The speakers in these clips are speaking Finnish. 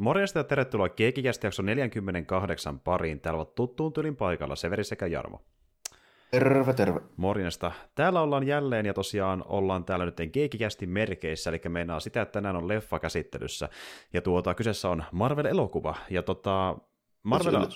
Morjesta ja tervetuloa Keekikästä jakso 48 pariin. Täällä ovat tuttuun tylin paikalla Severi sekä Jarmo. Terve, terve. Morjesta. Täällä ollaan jälleen ja tosiaan ollaan täällä nyt Keekikästi merkeissä, eli meinaa sitä, että tänään on leffa käsittelyssä. Ja tuota, kyseessä on Marvel-elokuva. Ja tota, Marvel...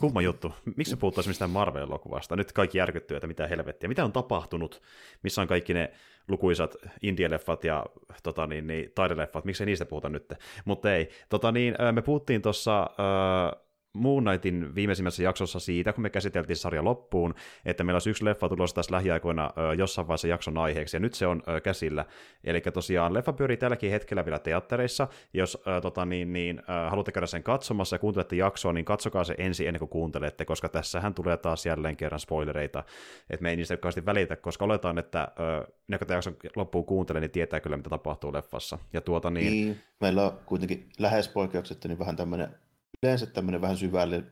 Kumma juttu. Miksi puhuttaisiin mistään Marvel-elokuvasta? Nyt kaikki järkyttyy, että mitä helvettiä. Mitä on tapahtunut? Missä on kaikki ne lukuisat indie-leffat ja tota niin, niin, taideleffat? Miksi niistä puhuta nyt? Mutta ei. Tota niin, me puhuttiin tuossa... Äh, Moon Knightin viimeisimmässä jaksossa siitä, kun me käsiteltiin sarja loppuun, että meillä olisi yksi leffa tulossa tässä lähiaikoina jossain vaiheessa jakson aiheeksi, ja nyt se on käsillä. Eli tosiaan leffa pyörii tälläkin hetkellä vielä teattereissa. Jos ö, tota, niin, niin, ö, haluatte käydä sen katsomassa ja kuuntelette jaksoa, niin katsokaa se ensin ennen kuin kuuntelette, koska tässähän tulee taas jälleen kerran spoilereita, että me ei niistä kauheasti välitä, koska oletaan, että ö, ne, kun jakson loppuun kuuntelee, niin tietää kyllä, mitä tapahtuu leffassa. Ja tuota, niin... niin meillä on kuitenkin lähes poikkeuksetta niin vähän tämmöinen yleensä tämmöinen vähän syvälle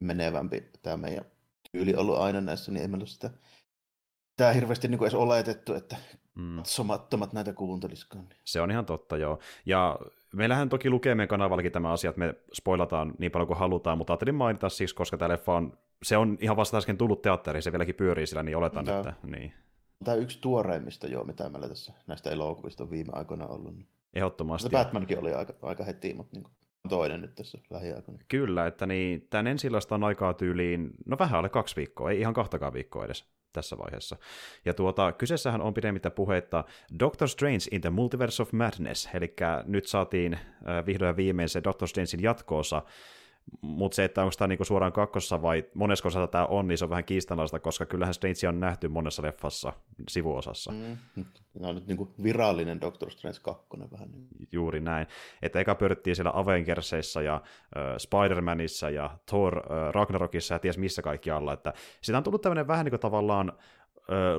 menevämpi tämä meidän tyyli ollut aina näissä, niin ei meillä sitä tämä hirveästi niin kuin edes oletettu, että mm. somattomat näitä kuuntelisikaan. Se on ihan totta, joo. Ja meillähän toki lukee meidän kanavallakin tämä asia, että me spoilataan niin paljon kuin halutaan, mutta ajattelin mainita siis, koska tämä leffa on, se on ihan vasta äsken tullut teatteriin, se vieläkin pyörii sillä, niin oletan, tämä, että niin. Tämä on yksi tuoreimmista joo, mitä meillä tässä näistä elokuvista on viime aikoina ollut. Ehdottomasti. Batmankin oli aika, aika heti, mutta niin kuin toinen nyt tässä lähiaikoina. Kyllä, että niin, tämän ensilasta on aikaa tyyliin, no vähän alle kaksi viikkoa, ei ihan kahtakaan viikkoa edes tässä vaiheessa. Ja tuota, kyseessähän on pidemmittä puhetta Doctor Strange in the Multiverse of Madness, eli nyt saatiin äh, vihdoin viimein se Doctor Strangein jatkoosa, mutta se, että onko tämä niinku suoraan kakkossa vai monesko osassa tämä on, niin se on vähän kiistanalaista, koska kyllähän Strange on nähty monessa leffassa sivuosassa. Mm. No nyt niinku virallinen Doctor Strange 2 vähän. Niin. Juuri näin. Että eka pyörittiin siellä Avengersissa ja äh, Spider-Manissa ja Thor äh, Ragnarokissa ja ties missä kaikki alla. Että sitä on tullut tämmöinen vähän niin kuin tavallaan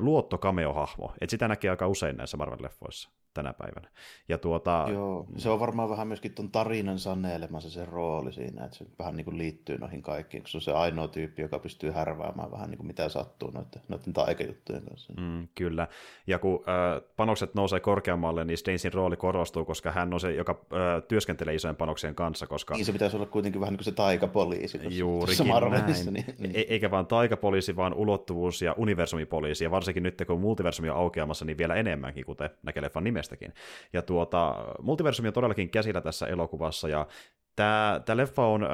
luottokameohahmo, että sitä näkee aika usein näissä Marvel-leffoissa tänä päivänä. Ja tuota, Joo, se on varmaan vähän myöskin tuon tarinan saneelemassa se rooli siinä, että se vähän niin kuin liittyy noihin kaikkiin, kun se on se ainoa tyyppi, joka pystyy härväämään vähän niin kuin mitä sattuu noiden, noiden taikajuttujen kanssa. Mm, kyllä, ja kun äh, panokset nousee korkeammalle, niin Stainsin rooli korostuu, koska hän on se, joka äh, työskentelee isojen panoksien kanssa. Koska... Niin se pitäisi olla kuitenkin vähän niin kuin se taikapoliisi. Juurikin näin. Niin, niin. E- eikä vaan taikapoliisi, vaan ulottuvuus ja universumipoliisi, ja varsinkin nyt kun multiversumi on aukeamassa, niin vielä enemmänkin, kuten näkee leffan nimestäkin. Ja tuota, multiversumi on todellakin käsillä tässä elokuvassa, ja Tämä, tämä leffa on ö,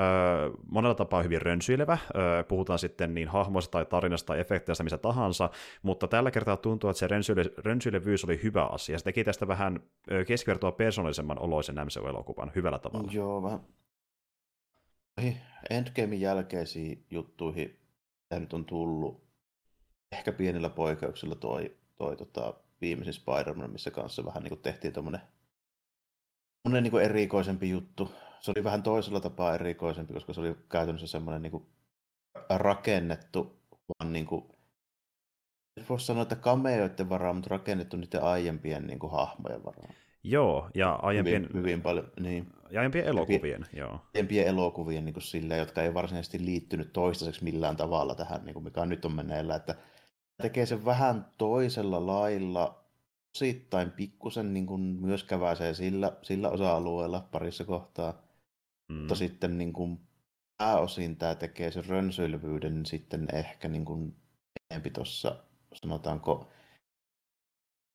monella tapaa hyvin rönsyilevä, ö, puhutaan sitten niin hahmoista tai tarinasta tai efekteistä missä tahansa, mutta tällä kertaa tuntuu, että se rönsyile, rönsyilevyys oli hyvä asia. Se teki tästä vähän keskivertoa persoonallisemman oloisen MCU-elokuvan hyvällä tavalla. Joo, vähän Endgamein jälkeisiin juttuihin, tämä nyt on tullut, ehkä pienillä poikkeuksilla toi, toi tota, viimeisin Spider-Man, missä kanssa vähän niin kuin tehtiin tuommoinen niin kuin erikoisempi juttu. Se oli vähän toisella tapaa erikoisempi, koska se oli käytännössä semmoinen niin kuin rakennettu, vaan niin kuin, voisi sanoa, että kameoiden varaan, mutta rakennettu niiden aiempien niin kuin hahmojen varaan. Joo, ja aiempien, hyvin, hyvin paljon, niin. ja aiempien elokuvien, joo. Aiempien elokuvien niin kuin sillä, jotka ei varsinaisesti liittynyt toistaiseksi millään tavalla tähän, niin kuin mikä nyt on meneillä, että tekee sen vähän toisella lailla, osittain pikkusen niin kuin myös käväisee sillä, sillä osa-alueella parissa kohtaa, mm. mutta sitten niin kuin pääosin tämä tekee sen rönsyilevyyden sitten ehkä niin kuin enempi tuossa, sanotaanko,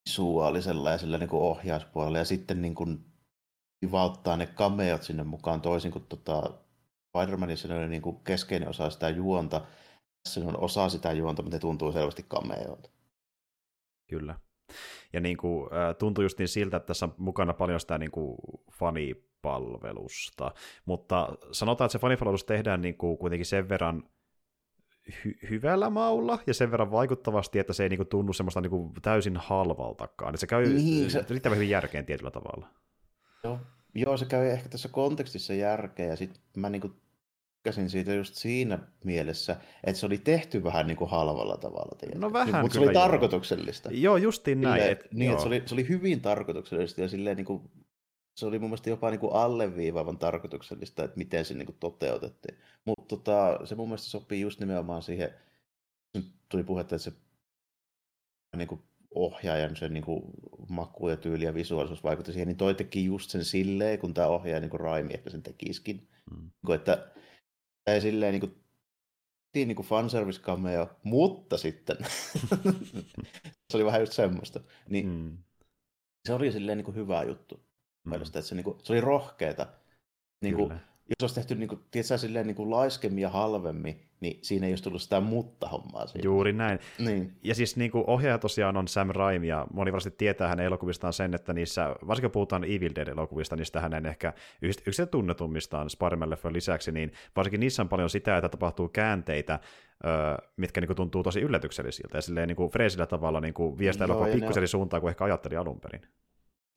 visuaalisella ja sillä niin kuin ohjauspuolella, ja sitten niin kuin valttaa ne kameot sinne mukaan toisin kuin tota, Spider-Manissa ne oli niin kuin keskeinen osa sitä juonta, tässä on osa sitä juonta, mutta ne tuntuu selvästi kameoilta. Kyllä. Ja niin kuin, tuntuu just niin siltä, että tässä on mukana paljon sitä niin kuin fanipalvelusta, mutta sanotaan, että se fanipalvelus tehdään niin kuin kuitenkin sen verran hy- hyvällä maulla ja sen verran vaikuttavasti, että se ei niin kuin tunnu semmoista niin kuin täysin halvaltakaan. Että se käy niin, se... riittävän hyvin järkeen tietyllä tavalla. Joo. Joo, se käy ehkä tässä kontekstissa järkeä ja sitten mä niin kuin tykkäsin siitä just siinä mielessä, että se oli tehty vähän niin kuin halvalla tavalla. Tiedätkö? No vähän Mutta se oli tarkoituksellista. Joo, justiin näin. Silleen, et, niin, että se oli, se oli hyvin tarkoituksellista ja silleen niin kuin, se oli mun mielestä jopa niin kuin alleviivaavan tarkoituksellista, että miten se niin kuin toteutettiin. Mutta tota, se mun mielestä sopii just nimenomaan siihen, nyt tuli puhetta, että se niin kuin ohjaajan se niin kuin, maku ja tyyli ja visuaalisuus vaikutti siihen, niin toi teki just sen silleen, kun tämä ohjaaja niin kuin Raimi ehkä sen tekisikin. Mm. Niin että ei silleen niin kuin, niin kuin fanservice cameo, mutta sitten se oli vähän just semmoista. Niin, mm. Se oli silleen niin kuin hyvä juttu. Mm. Mielestäni, että se, niin kuin, se oli rohkeeta. Niin kuin, jos olisi tehty niin kuin, tiedätkö, silleen, niin kuin laiskemmin ja halvemmin, niin siinä ei olisi tullut sitä mutta-hommaa. Siinä. Juuri näin. Niin. Ja siis niin kuin ohjaaja tosiaan on Sam Raimi, ja moni varmasti tietää hänen elokuvistaan sen, että niissä, varsinkin puhutaan Evil Dead-elokuvista, niistä hänen ehkä yksi tunnetummistaan Spider-Man lisäksi, niin varsinkin niissä on paljon sitä, että tapahtuu käänteitä, mitkä niin kuin, tuntuu tosi yllätyksellisiltä, ja silleen niin kuin freesillä tavalla niin kuin, vie sitä elokuvaa pikkusen suuntaan kuin ehkä ajatteli alun perin.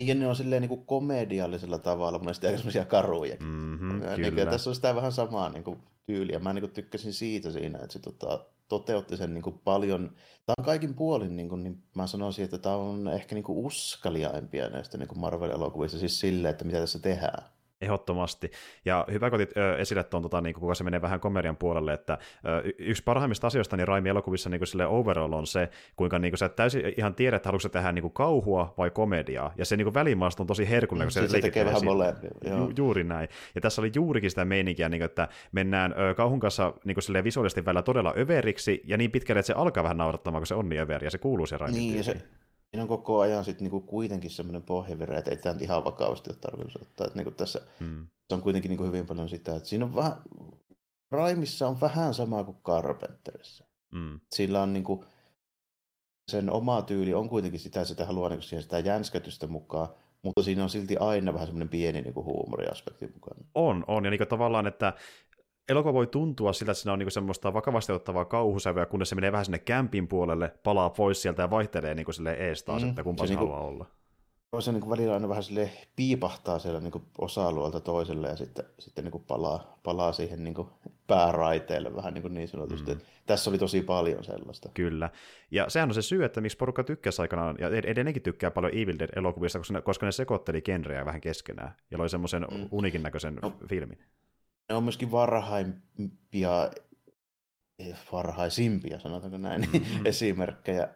Ja ne on silleen niin kuin komediallisella tavalla, mun mielestä aika semmoisia karuja. Mm-hmm, niin, tässä on sitä vähän samaa niin kuin, tyyliä. Mä niin kuin, tykkäsin siitä siinä, että se tota, toteutti sen niin kuin, paljon. Tämä on kaikin puolin, niin, kuin, niin mä sanoisin, että tämä on ehkä niin kuin, uskaliaimpia näistä niin Marvel-elokuvista, siis silleen, että mitä tässä tehdään. Ehdottomasti. Ja hyvä, kun otit esille tuon, tota, niin kuka se menee vähän komedian puolelle, että ö, yksi parhaimmista asioista niin Raimi elokuvissa niin sille overall on se, kuinka niin kuin, sä täysin ihan tiedät, että haluatko tehdä niin kuin, kauhua vai komediaa, ja se niin välimaasto on tosi herkullinen, kun se, se tekee vähän molempia. Ju, juuri näin. Ja tässä oli juurikin sitä meininkiä, niin kuin, että mennään ö, kauhun kanssa niin kuin, visuaalisesti välillä todella överiksi, ja niin pitkälle, että se alkaa vähän naurattamaan, kun se on niin överi, ja se kuuluu se Raimi. Niin, se, Siinä on koko ajan sit niinku kuitenkin semmoinen pohjavire, että ei tämä ihan vakavasti ole tarkoitus ottaa. Että niinku tässä hmm. se on kuitenkin niinku hyvin paljon sitä, että siinä on vähän, Raimissa on vähän sama kuin Carpenterissa. Hmm. Sillä on niinku, sen oma tyyli on kuitenkin sitä, että sitä haluaa niinku siihen sitä jänskätystä mukaan, mutta siinä on silti aina vähän semmoinen pieni niinku huumoriaspekti mukana. On, on, ja niinku tavallaan, että elokuva voi tuntua siltä, että siinä on niinku semmoista vakavasti ottavaa kauhusävyä, kunnes se menee vähän sinne kämpin puolelle, palaa pois sieltä ja vaihtelee niinku sille ees taas, mm, että kumpa se, se niinku, haluaa olla. Se niinku välillä aina vähän sille piipahtaa siellä niinku osa-alueelta toiselle ja sitten, sitten niinku palaa, palaa siihen niinku pääraiteelle vähän niin, kuin niin sanotusti. Mm. Tässä oli tosi paljon sellaista. Kyllä. Ja sehän on se syy, että miksi porukka tykkäsi aikanaan, ja edelleenkin tykkää paljon Evil Dead-elokuvista, koska ne, koska ne sekoitteli genrejä vähän keskenään, ja loi semmoisen mm. unikin näköisen no, filmin ne on myöskin varhaimpia, eh, varhaisimpia, sanotaanko näin, mm-hmm. esimerkkejä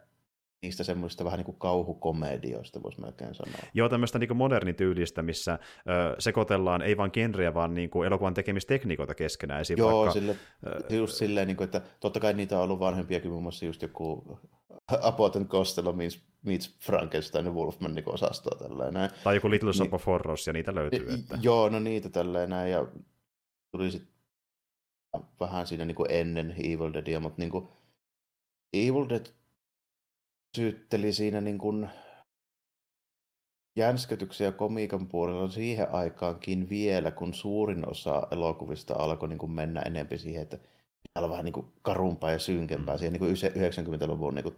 niistä semmoista vähän niin kuin kauhukomedioista, voisi melkein sanoa. Joo, tämmöistä niin modernityylistä, missä ö, sekoitellaan ei vain genrejä, vaan niin kuin elokuvan tekemistekniikoita keskenään. Esim. Joo, vaikka, sille, ö, just silleen, niin kuin, että totta kai niitä on ollut vanhempiakin, muun muassa just joku Abbott Costello meets, meets Frankenstein ja Wolfman niin osastoa tällainen. Tai joku Little Shop niin, of Horrors, ja niitä löytyy. Että... Joo, no niitä tälleen näin, ja tuli sit vähän siinä niin kuin ennen Evil Deadia, mutta niin kuin Evil Dead syytteli siinä niin kuin jänskätyksiä komiikan puolella siihen aikaankin vielä, kun suurin osa elokuvista alkoi niin kuin mennä enempi siihen, että on vähän niin kuin karumpaa ja synkempää mm. siihen niin kuin 90-luvun niin kuin,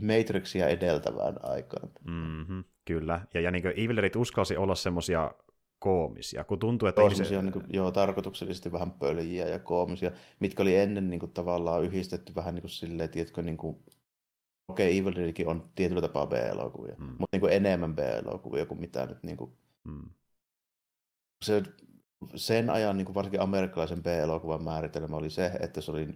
Matrixia edeltävään aikaan. Mm-hmm, kyllä, ja, ja niin Evil Dead uskalsi olla semmoisia koomisia, kun tuntuu, että... Ihmiset... Niin kuin, joo, tarkoituksellisesti vähän pöljiä ja koomisia, mitkä oli ennen niin kuin, tavallaan yhdistetty vähän niin kuin silleen, tiedätkö, niin kuin, okei, okay, Evil Deadkin on tietyllä tapaa B-elokuvia, mm. mutta niin kuin enemmän B-elokuvia kuin mitä nyt niin kuin, mm. se, sen ajan niin kuin varsinkin amerikkalaisen B-elokuvan määritelmä oli se, että se oli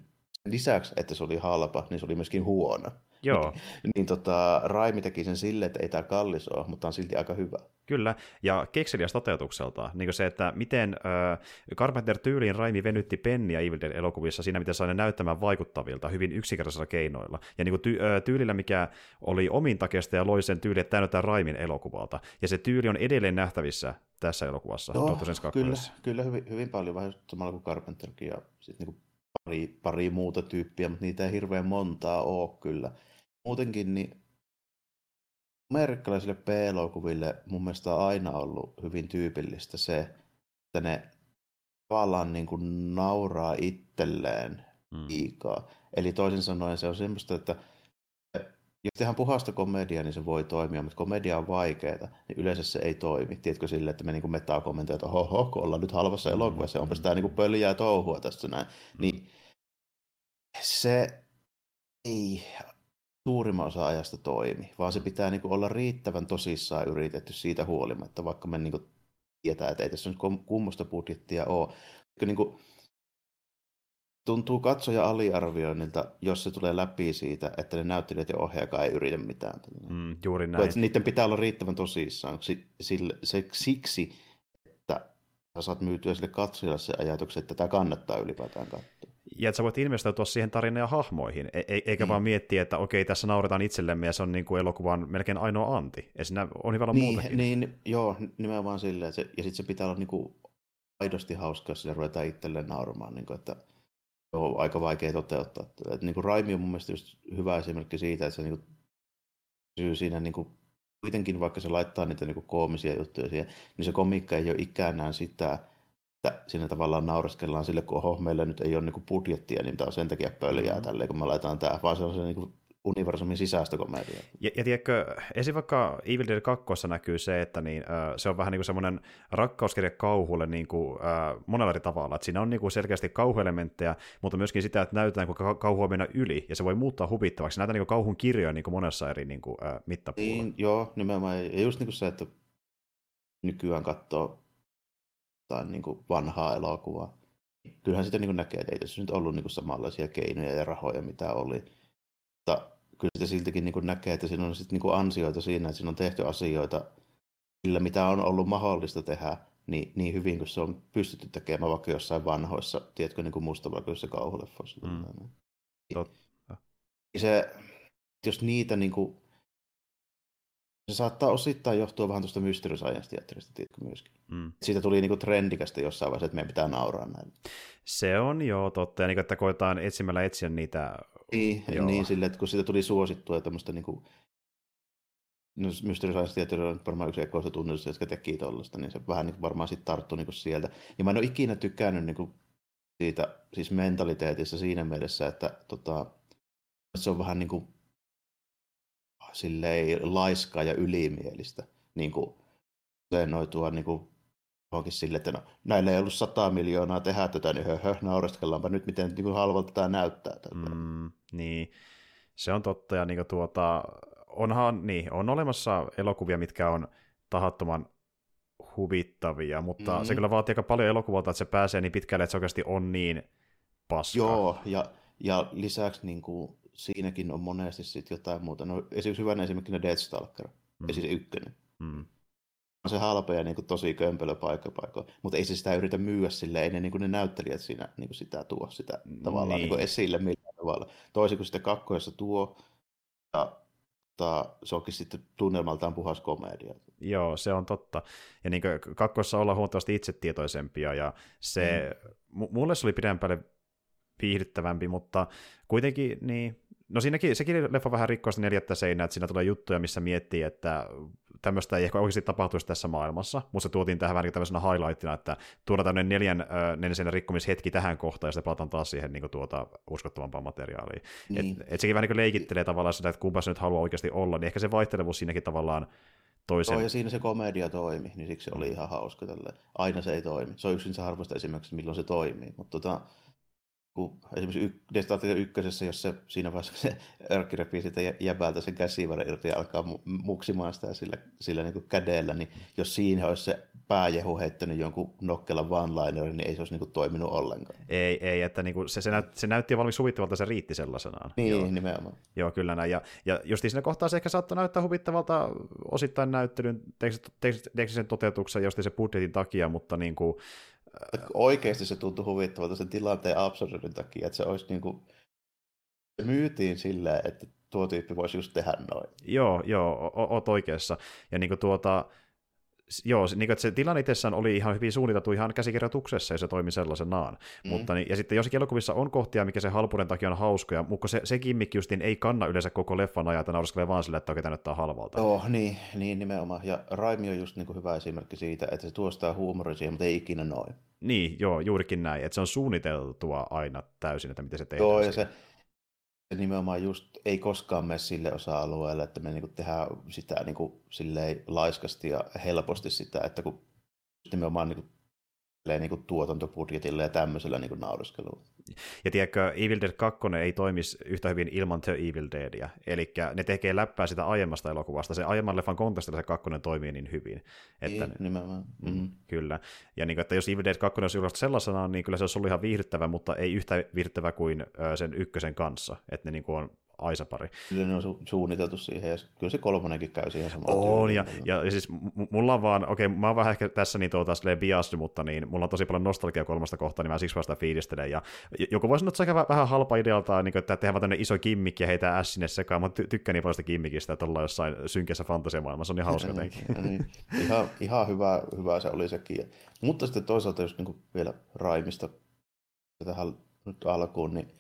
lisäksi, että se oli halpa, niin se oli myöskin huono. Joo. niin tota, Raimi teki sen silleen, että ei tämä kallis ole, mutta on silti aika hyvä. Kyllä, ja kekseliäs toteutukselta. Niin se, että miten äh, Carpenter-tyyliin Raimi venytti penniä Evil Dead-elokuvissa siinä, miten sai ne näyttämään vaikuttavilta hyvin yksinkertaisilla keinoilla. Ja niin kuin ty- äh, tyylillä, mikä oli omintakeista ja loi sen tyyli, että tämä Raimin elokuvalta. Ja se tyyli on edelleen nähtävissä tässä elokuvassa. Joo, kyllä, kyllä hyvin, hyvin paljon, vähän samalla kuin Carpenterkin ja sitten niin pari, pari muuta tyyppiä, mutta niitä ei hirveän montaa ole kyllä. Muutenkin niin amerikkalaisille B-elokuville mun mielestä on aina ollut hyvin tyypillistä se, että ne tavallaan niin kuin nauraa itselleen mm. liikaa. Eli toisin sanoen se on semmoista, että jos tehdään puhasta komediaa, niin se voi toimia, mutta komedia on vaikeaa, niin yleensä se ei toimi. Tiedätkö sille, että me niin metaa kommentoja, että oho, kun ollaan nyt halvassa elokuvassa, onpa sitä niin pöljää touhua tästä näin. Mm. Niin se ei suurimman osa ajasta toimi, vaan se pitää niin olla riittävän tosissaan yritetty siitä huolimatta, vaikka me niin tietää, että ei tässä nyt kummosta budjettia ole. Niin kuin, tuntuu katsoja aliarvioinnilta, jos se tulee läpi siitä, että ne näyttelijät ja ohjaakaan ei yritä mitään. Mm, juuri näin. Että niiden pitää olla riittävän tosissaan sille, se, siksi, että sä saat myytyä sille katsojalle se ajatuksen, että tämä kannattaa ylipäätään katsoa. Ja että sä voit investoitua siihen tarinaan ja hahmoihin, e- e- eikä mm. vaan miettiä, että okei, tässä nauretaan itsellemme ja se on niin kuin elokuvan melkein ainoa anti. Ja siinä on hyvä olla niin, muutakin. Niin, joo, nimenomaan silleen. Se, ja sitten se pitää olla niin kuin aidosti hauskaa, jos sille ruvetaan itselleen nauramaan. Niin kuin, että on aika vaikea toteuttaa. Että, niin kuin Raimi on mun mielestä just hyvä esimerkki siitä, että se niin kuin, pysyy siinä niin kuin, kuitenkin, vaikka se laittaa niitä niin kuin, koomisia juttuja siihen, niin se komiikka ei ole ikänään sitä, että siinä tavallaan naureskellaan sille, kun oho, meillä nyt ei ole niin kuin, budjettia, niin tämä on sen takia pöljää mm-hmm. tälleen, kun me laitetaan tämä, vaan se on se niin kuin, universumin sisäistä komediaa. Ja, ja tiedätkö, esim. vaikka Evil Dead 2 näkyy se, että niin, äh, se on vähän niin kuin semmoinen rakkauskirja kauhulle niin kuin, äh, monella eri tavalla. Että siinä on niin kuin selkeästi kauhuelementtejä, mutta myöskin sitä, että näytetään, kuinka kauhua mennä yli, ja se voi muuttaa huvittavaksi. Näytetään niin kuin kauhun kirjoja niin kuin monessa eri niin kuin, äh, mittapuolella. Niin, joo, nimenomaan. Ja just niin kuin se, että nykyään katsoo tai niin kuin vanhaa elokuvaa. Kyllähän sitä niin kuin näkee, että ei tässä nyt ollut niin kuin samanlaisia keinoja ja rahoja, mitä oli mutta kyllä sitä siltikin niin näkee, että siinä on sit niin ansioita siinä, että siinä on tehty asioita sillä, mitä on ollut mahdollista tehdä niin, niin hyvin kuin se on pystytty tekemään vaikka jossain vanhoissa, tiedätkö, niin kuin mustavalkoisissa kauhuleffoissa. Mm. Totta. Se, jos niitä niin kuin, se saattaa osittain johtua vähän tuosta Mystery Science-teatterista, tiedätkö myöskin. Mm. Siitä tuli niinku trendikästä jossain vaiheessa, että meidän pitää nauraa näin. Se on joo totta, ja niin, että koetaan etsimällä etsiä niitä niin, Joo. niin sille, että kun siitä tuli suosittua ja tämmöistä niin kuin, no Mystery Science Theater on varmaan yksi ekoista tunnetusta, jotka teki tuollaista, niin se vähän niin kuin varmaan sitten tarttui niin sieltä. Ja mä en ole ikinä tykännyt niin kuin siitä siis mentaliteetissa siinä mielessä, että tota, se on vähän niin kuin silleen laiskaa ja ylimielistä. Niin kuin, noitua niin kuin johonkin sille, että no, näillä ei ollut sata miljoonaa tehdä tätä, niin höhö, naureskellaanpa nyt, miten niin kuin halvalta tämä näyttää. Mm, niin, se on totta, ja niin tuota, onhan, niin, on olemassa elokuvia, mitkä on tahattoman huvittavia, mutta mm-hmm. se kyllä vaatii aika paljon elokuvalta, että se pääsee niin pitkälle, että se oikeasti on niin paska. Joo, ja, ja lisäksi niin kuin, siinäkin on monesti sit jotain muuta. No, esimerkiksi hyvänä esimerkkinä Deathstalker, mm. ja siis ykkönen. Mm on se halpa ja niin kuin tosi kömpelö paikka paikka, mutta ei se sitä yritä myyä sille, ei ne, niin kuin ne näyttelijät siinä niin kuin sitä tuo sitä tavallaan niin. Niin kuin esille millään tavalla. Toisin kuin sitten kakkoissa tuo, ja ta, se onkin sitten tunnelmaltaan puhas komedia. Joo, se on totta. Ja niin kakkoissa ollaan huomattavasti itsetietoisempia, ja se, mm. mulle se oli pidempälle viihdyttävämpi, mutta kuitenkin niin No siinäkin, sekin leffa vähän rikkoo sitä neljättä seinää, että siinä tulee juttuja, missä miettii, että tämmöistä ei ehkä oikeasti tapahtuisi tässä maailmassa, mutta se tuotiin tähän vähän tämmöisenä highlightina, että tuodaan tämmöinen neljän neljän seinän rikkomishetki tähän kohtaan, ja sitten palataan taas siihen niin kuin, tuota, uskottavampaan materiaaliin. Niin. Et, et sekin vähän niin leikittelee tavallaan sitä, että kumpa se nyt haluaa oikeasti olla, niin ehkä se vaihtelevuus siinäkin tavallaan toisen. Joo, ja siinä se komedia toimi, niin siksi se oli ihan hauska tälle. Aina se ei toimi. Se on yksin se harvoista esimerkiksi, milloin se toimii. Mutta tota, kun esimerkiksi y- ykkösessä, jos se siinä vaiheessa se örkki repii sitä jäbältä sen käsivarren irti ja alkaa muksimaan sitä sillä, sillä niin kädellä, niin jos siinä olisi se pääjehu heittänyt jonkun nokkelan one-linerin, niin ei se olisi niin kuin toiminut ollenkaan. Ei, ei että niin kuin se, se, näyt, se näytti valmiiksi huvittavalta, se riitti sellaisenaan. Niin, Joo. nimenomaan. Joo, kyllä näin. Ja, ja just siinä kohtaa se ehkä saattoi näyttää huvittavalta osittain näyttelyn teknisen toteutuksen just se budjetin takia, mutta niin kuin, Oikeasti se tuntui huvittavalta sen tilanteen absurdin takia, että se olisi niin kuin, se myytiin silleen, että tuo tyyppi voisi just tehdä noin. Joo, joo, oot oikeassa. Ja niin kuin tuota, joo, niin kuin, että se tilanne itsessään oli ihan hyvin suunniteltu ihan käsikirjoituksessa, ja se toimi sellaisenaan. Mm. Mutta, niin, ja sitten jossakin elokuvissa on kohtia, mikä se halpuuden takia on hauskoja, mutta se, se kimmikki justiin ei kanna yleensä koko leffan ajan, että nauriskelee vaan sille, että oikein näyttää halvalta. Joo, niin, niin nimenomaan. Ja Raimi on just niin kuin hyvä esimerkki siitä, että se tuostaa huumoria siihen, mutta ei ikinä noin. Niin, joo, juurikin näin. Että se on suunniteltua aina täysin, että miten se tehdään. Joo, ja se nimenomaan just ei koskaan mene sille osa-alueelle, että me niinku tehdään sitä niinku laiskasti ja helposti sitä, että kun nimenomaan niinku niin kuin tuotantobudjetilla ja tämmöisellä niin kuin naureskelulla. Ja tiedätkö, Evil Dead 2 ei toimisi yhtä hyvin ilman The Evil Deadia. Eli ne tekee läppää sitä aiemmasta elokuvasta. Se aiemman leffan kontekstilla se kakkonen toimii niin hyvin. Että, niin, nimenomaan. Mm-hmm. Kyllä. kyllä. Ja niin kuin, että jos Evil Dead 2 olisi julkaistu sellaisena, niin kyllä se olisi ollut ihan viihdyttävä, mutta ei yhtä viihdyttävä kuin sen ykkösen kanssa. Että ne niin kuin on Aisa-pari. Kyllä ne on su- suunniteltu siihen, ja kyllä se kolmonenkin käy siihen samaan On, ja, ja, ja, siis mulla on vaan, okei, okay, mä oon vähän ehkä tässä niin tuota, biased, mutta niin, mulla on tosi paljon nostalgia kolmasta kohtaa, niin mä siksi vasta fiilistelen, ja joku voisi sanoa, että se on vähän halpa idealta, niin kuin, että tehdään vaan iso kimmikki ja heitä S sinne sekaan, mutta ty- tykkään niin paljon sitä kimmikistä, että ollaan jossain synkässä fantasiamaailmassa, on niin hauska jotenkin. niin, ihan, ihan hyvä, hyvä se oli sekin. Mutta sitten toisaalta, jos niin vielä Raimista tähän nyt alkuun, niin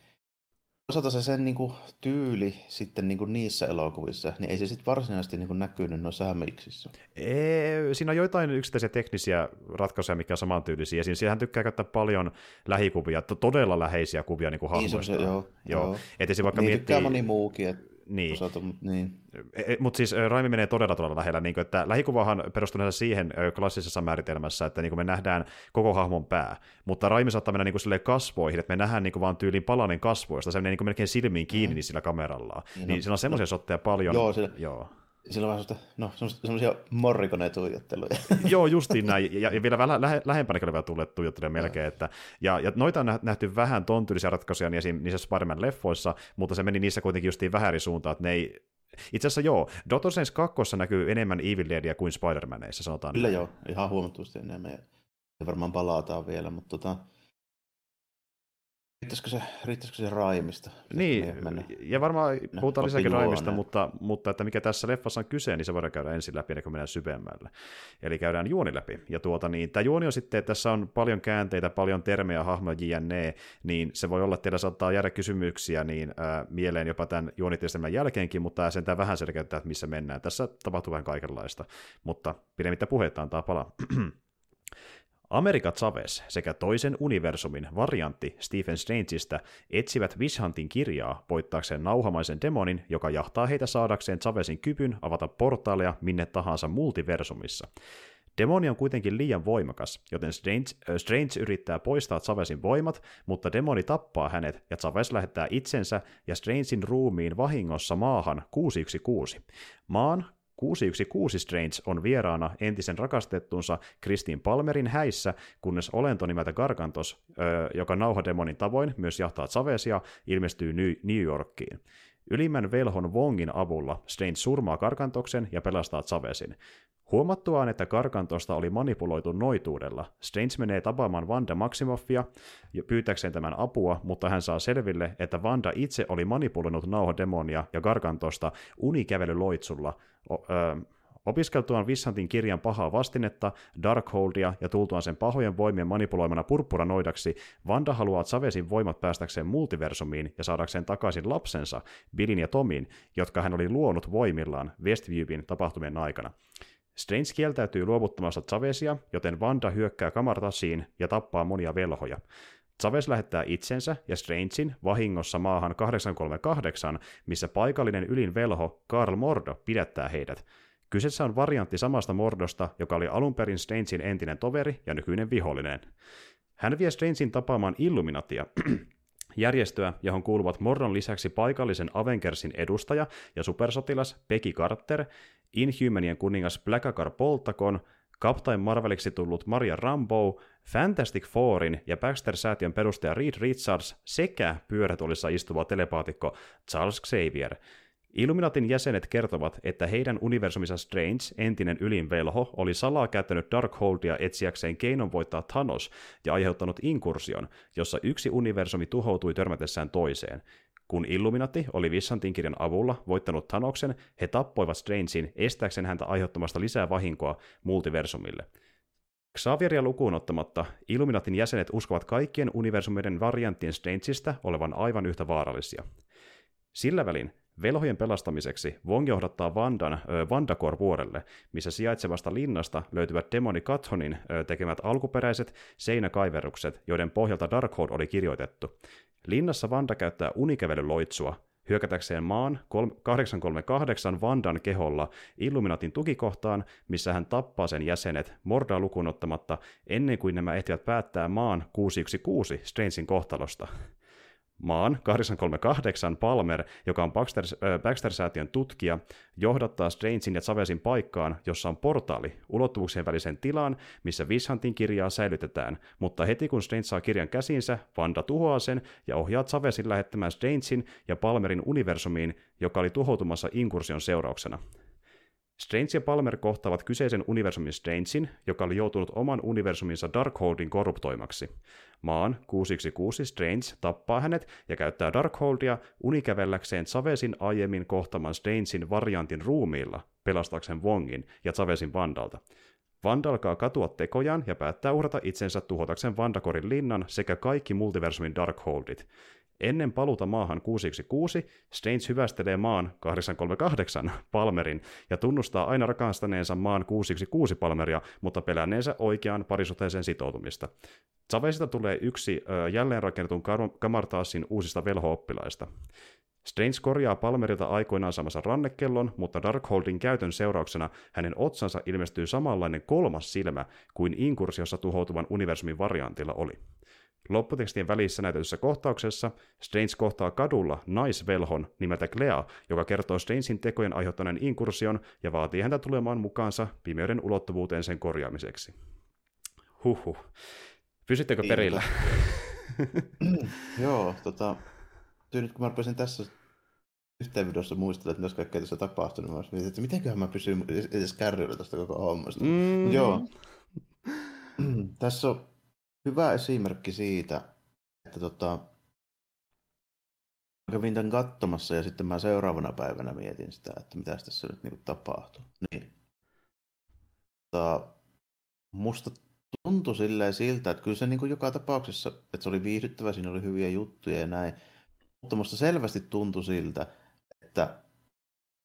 toisaalta se sen niin kuin, tyyli sitten niin kuin niissä elokuvissa, niin ei se sitten varsinaisesti niin kuin, näkynyt noissa hämeiksissä. Ei, siinä on joitain yksittäisiä teknisiä ratkaisuja, mikä on samantyylisiä. Siinä hän tykkää käyttää paljon lähikuvia, todella läheisiä kuvia niin kuin hahmoista. Niin se, joo. joo. joo. Et vaikka niin miettii... tykkää moni muukin, että niin. Osata, niin. E, e, Mutta siis Raimi menee todella todella lähellä, niin kuin, että lähikuvahan perustuu siihen klassisessa määritelmässä, että niin kuin me nähdään koko hahmon pää, mutta Raimi saattaa mennä niin kuin kasvoihin, että me nähdään niin kuin vaan tyyliin palanen kasvoista, se menee niin kuin melkein silmiin kiinni mm. sillä kameralla. Niin, niin no, siinä on semmoisia no, sotteja paljon. Joo, sillä, joo. Sillä on vähän no, semmoisia morrikonetuijotteluja. Joo, justiin näin. Ja, ja vielä vähän lähe, lähempänä vielä tulleet tuijottelemaan melkein. Että, ja, ja noita on nähty vähän ton tyylisiä ratkaisuja niissä, niissä Spider-Man-leffoissa, mutta se meni niissä kuitenkin justiin vähän eri suuntaan, että ne ei, itse asiassa joo, Doctor Strange 2 näkyy enemmän Evil Deadia kuin Spider-Maneissa, sanotaan. Kyllä näin. joo, ihan huomattavasti enemmän. Ja varmaan palataan vielä, mutta tota, Riittäisikö se, riittäisikö se raimista? Niin, ja varmaan no, puhutaan lisääkin raimista, mutta, mutta että mikä tässä leffassa on kyse, niin se voidaan käydä ensin läpi, ennen kuin mennään syvemmälle. Eli käydään juoni läpi. Ja tuota, niin, tämä juoni on sitten, että tässä on paljon käänteitä, paljon termejä, hahmoja, jne, niin se voi olla, että teillä saattaa jäädä kysymyksiä niin äh, mieleen jopa tämän juonitiestämän jälkeenkin, mutta sentään vähän selkeyttää, että missä mennään. Tässä tapahtuu vähän kaikenlaista, mutta pidemmittä puheita antaa palaa. America Chavez sekä toisen universumin variantti Stephen Strangeista etsivät Wishhuntin kirjaa voittaakseen nauhamaisen demonin, joka jahtaa heitä saadakseen Chavezin kypyn avata portaaleja minne tahansa multiversumissa. Demoni on kuitenkin liian voimakas, joten Strange, äh, Strange yrittää poistaa Chavezin voimat, mutta demoni tappaa hänet ja Chavez lähettää itsensä ja Strangein ruumiin vahingossa maahan 616. Maan 616 Strange on vieraana entisen rakastettunsa Kristin Palmerin häissä, kunnes olento nimeltä Gargantos, joka nauhademonin tavoin myös jahtaa Chavezia, ilmestyy New Yorkiin. Ylimmän velhon Wongin avulla Strange surmaa Gargantoksen ja pelastaa Chavezin. Huomattuaan, että Gargantosta oli manipuloitu noituudella, Strange menee tapaamaan Vanda Maximoffia ja pyytäkseen tämän apua, mutta hän saa selville, että Vanda itse oli manipuloinut nauhodemonia ja Gargantosta unikävelyloitsulla, o- ö, Opiskeltuaan Vissantin kirjan pahaa vastinetta, Darkholdia ja tultuaan sen pahojen voimien manipuloimana purppuranoidaksi, Vanda haluaa Chavezin voimat päästäkseen multiversumiin ja saadakseen takaisin lapsensa, Billin ja Tomin, jotka hän oli luonut voimillaan Westviewin tapahtumien aikana. Strange kieltäytyy luovuttamasta Chavezia, joten Vanda hyökkää Kamartasiin ja tappaa monia velhoja. Chavez lähettää itsensä ja Strangein vahingossa maahan 838, missä paikallinen ylin velho Karl Mordo pidättää heidät. Kyseessä on variantti samasta Mordosta, joka oli alun perin Strangein entinen toveri ja nykyinen vihollinen. Hän vie Strangein tapaamaan Illuminatia, järjestöä, johon kuuluvat Mordon lisäksi paikallisen Avengersin edustaja ja supersotilas Peggy Carter, Inhumanien kuningas Blackakar Poltakon, Captain Marveliksi tullut Maria Rambo, Fantastic Fourin ja Baxter-säätiön perustaja Reed Richards sekä pyörätuolissa istuva telepaatikko Charles Xavier – Illuminatin jäsenet kertovat, että heidän universumissa Strange, entinen ylinvelho, oli salaa käyttänyt Darkholdia etsiäkseen keinon voittaa Thanos ja aiheuttanut inkursion, jossa yksi universumi tuhoutui törmätessään toiseen. Kun Illuminati oli Vissantin kirjan avulla voittanut Thanoksen, he tappoivat Strangein estääkseen häntä aiheuttamasta lisää vahinkoa multiversumille. Xavieria lukuun ottamatta, Illuminatin jäsenet uskovat kaikkien universumien varianttien Strangeista olevan aivan yhtä vaarallisia. Sillä välin Velhojen pelastamiseksi Wong johdattaa Vandan ö, Vandakor-vuorelle, missä sijaitsevasta linnasta löytyvät demoni Kathonin tekemät alkuperäiset seinäkaiverukset, joiden pohjalta Darkhold oli kirjoitettu. Linnassa Vanda käyttää unikävelyloitsua, hyökätäkseen maan 838 Vandan keholla Illuminatin tukikohtaan, missä hän tappaa sen jäsenet Mordaa lukuun ottamatta ennen kuin nämä ehtivät päättää maan 616 Strangein kohtalosta. Maan 838 Palmer, joka on äh, Baxter-säätiön tutkija, johdattaa Strangein ja Chavezin paikkaan, jossa on portaali ulottuvuuksien välisen tilaan, missä Vishantin kirjaa säilytetään, mutta heti kun Strange saa kirjan käsinsä, Vanda tuhoaa sen ja ohjaa Chavezin lähettämään Strangein ja Palmerin universumiin, joka oli tuhoutumassa inkursion seurauksena. Strange ja Palmer kohtaavat kyseisen universumin Strangein, joka oli joutunut oman universuminsa Darkholdin korruptoimaksi. Maan 616 Strange tappaa hänet ja käyttää Darkholdia unikävelläkseen Chavezin aiemmin kohtaman Strangein variantin ruumiilla pelastakseen Wongin ja Chavezin Vandalta. Vanda alkaa katua tekojaan ja päättää uhrata itsensä tuhotakseen Vandakorin linnan sekä kaikki multiversumin Darkholdit. Ennen paluuta maahan 616, Strange hyvästelee maan 838 Palmerin ja tunnustaa aina rakastaneensa maan 616 Palmeria, mutta pelänneensä oikeaan parisuhteeseen sitoutumista. Savesista tulee yksi ö, jälleenrakennetun Kamartaasin uusista velhooppilaista. Strange korjaa Palmerilta aikoinaan samassa rannekellon, mutta Darkholdin käytön seurauksena hänen otsansa ilmestyy samanlainen kolmas silmä kuin inkursiossa tuhoutuvan universumin variantilla oli. Lopputekstien välissä näytetyssä kohtauksessa Strange kohtaa kadulla naisvelhon nimeltä Clea, joka kertoo Strangein tekojen aiheuttaneen inkursion ja vaatii häntä tulemaan mukaansa pimeyden ulottuvuuteen sen korjaamiseksi. Huhhuh. Pysittekö perillä? Joo, tota, nyt kun mä rupesin tässä yhteenvedossa muistella, että mitä kaikkea tässä tapahtuu, niin mä mietin, että mitenköhän mä pysyn edes kärryillä tästä koko hommasta. Mm. Joo. tässä on hyvä esimerkki siitä, että tota, kävin tämän katsomassa ja sitten mä seuraavana päivänä mietin sitä, että mitä tässä nyt niin tapahtuu. Niin. Tota, musta tuntui silleen siltä, että kyllä se niin joka tapauksessa, että se oli viihdyttävä, siinä oli hyviä juttuja ja näin, mutta musta selvästi tuntui siltä, että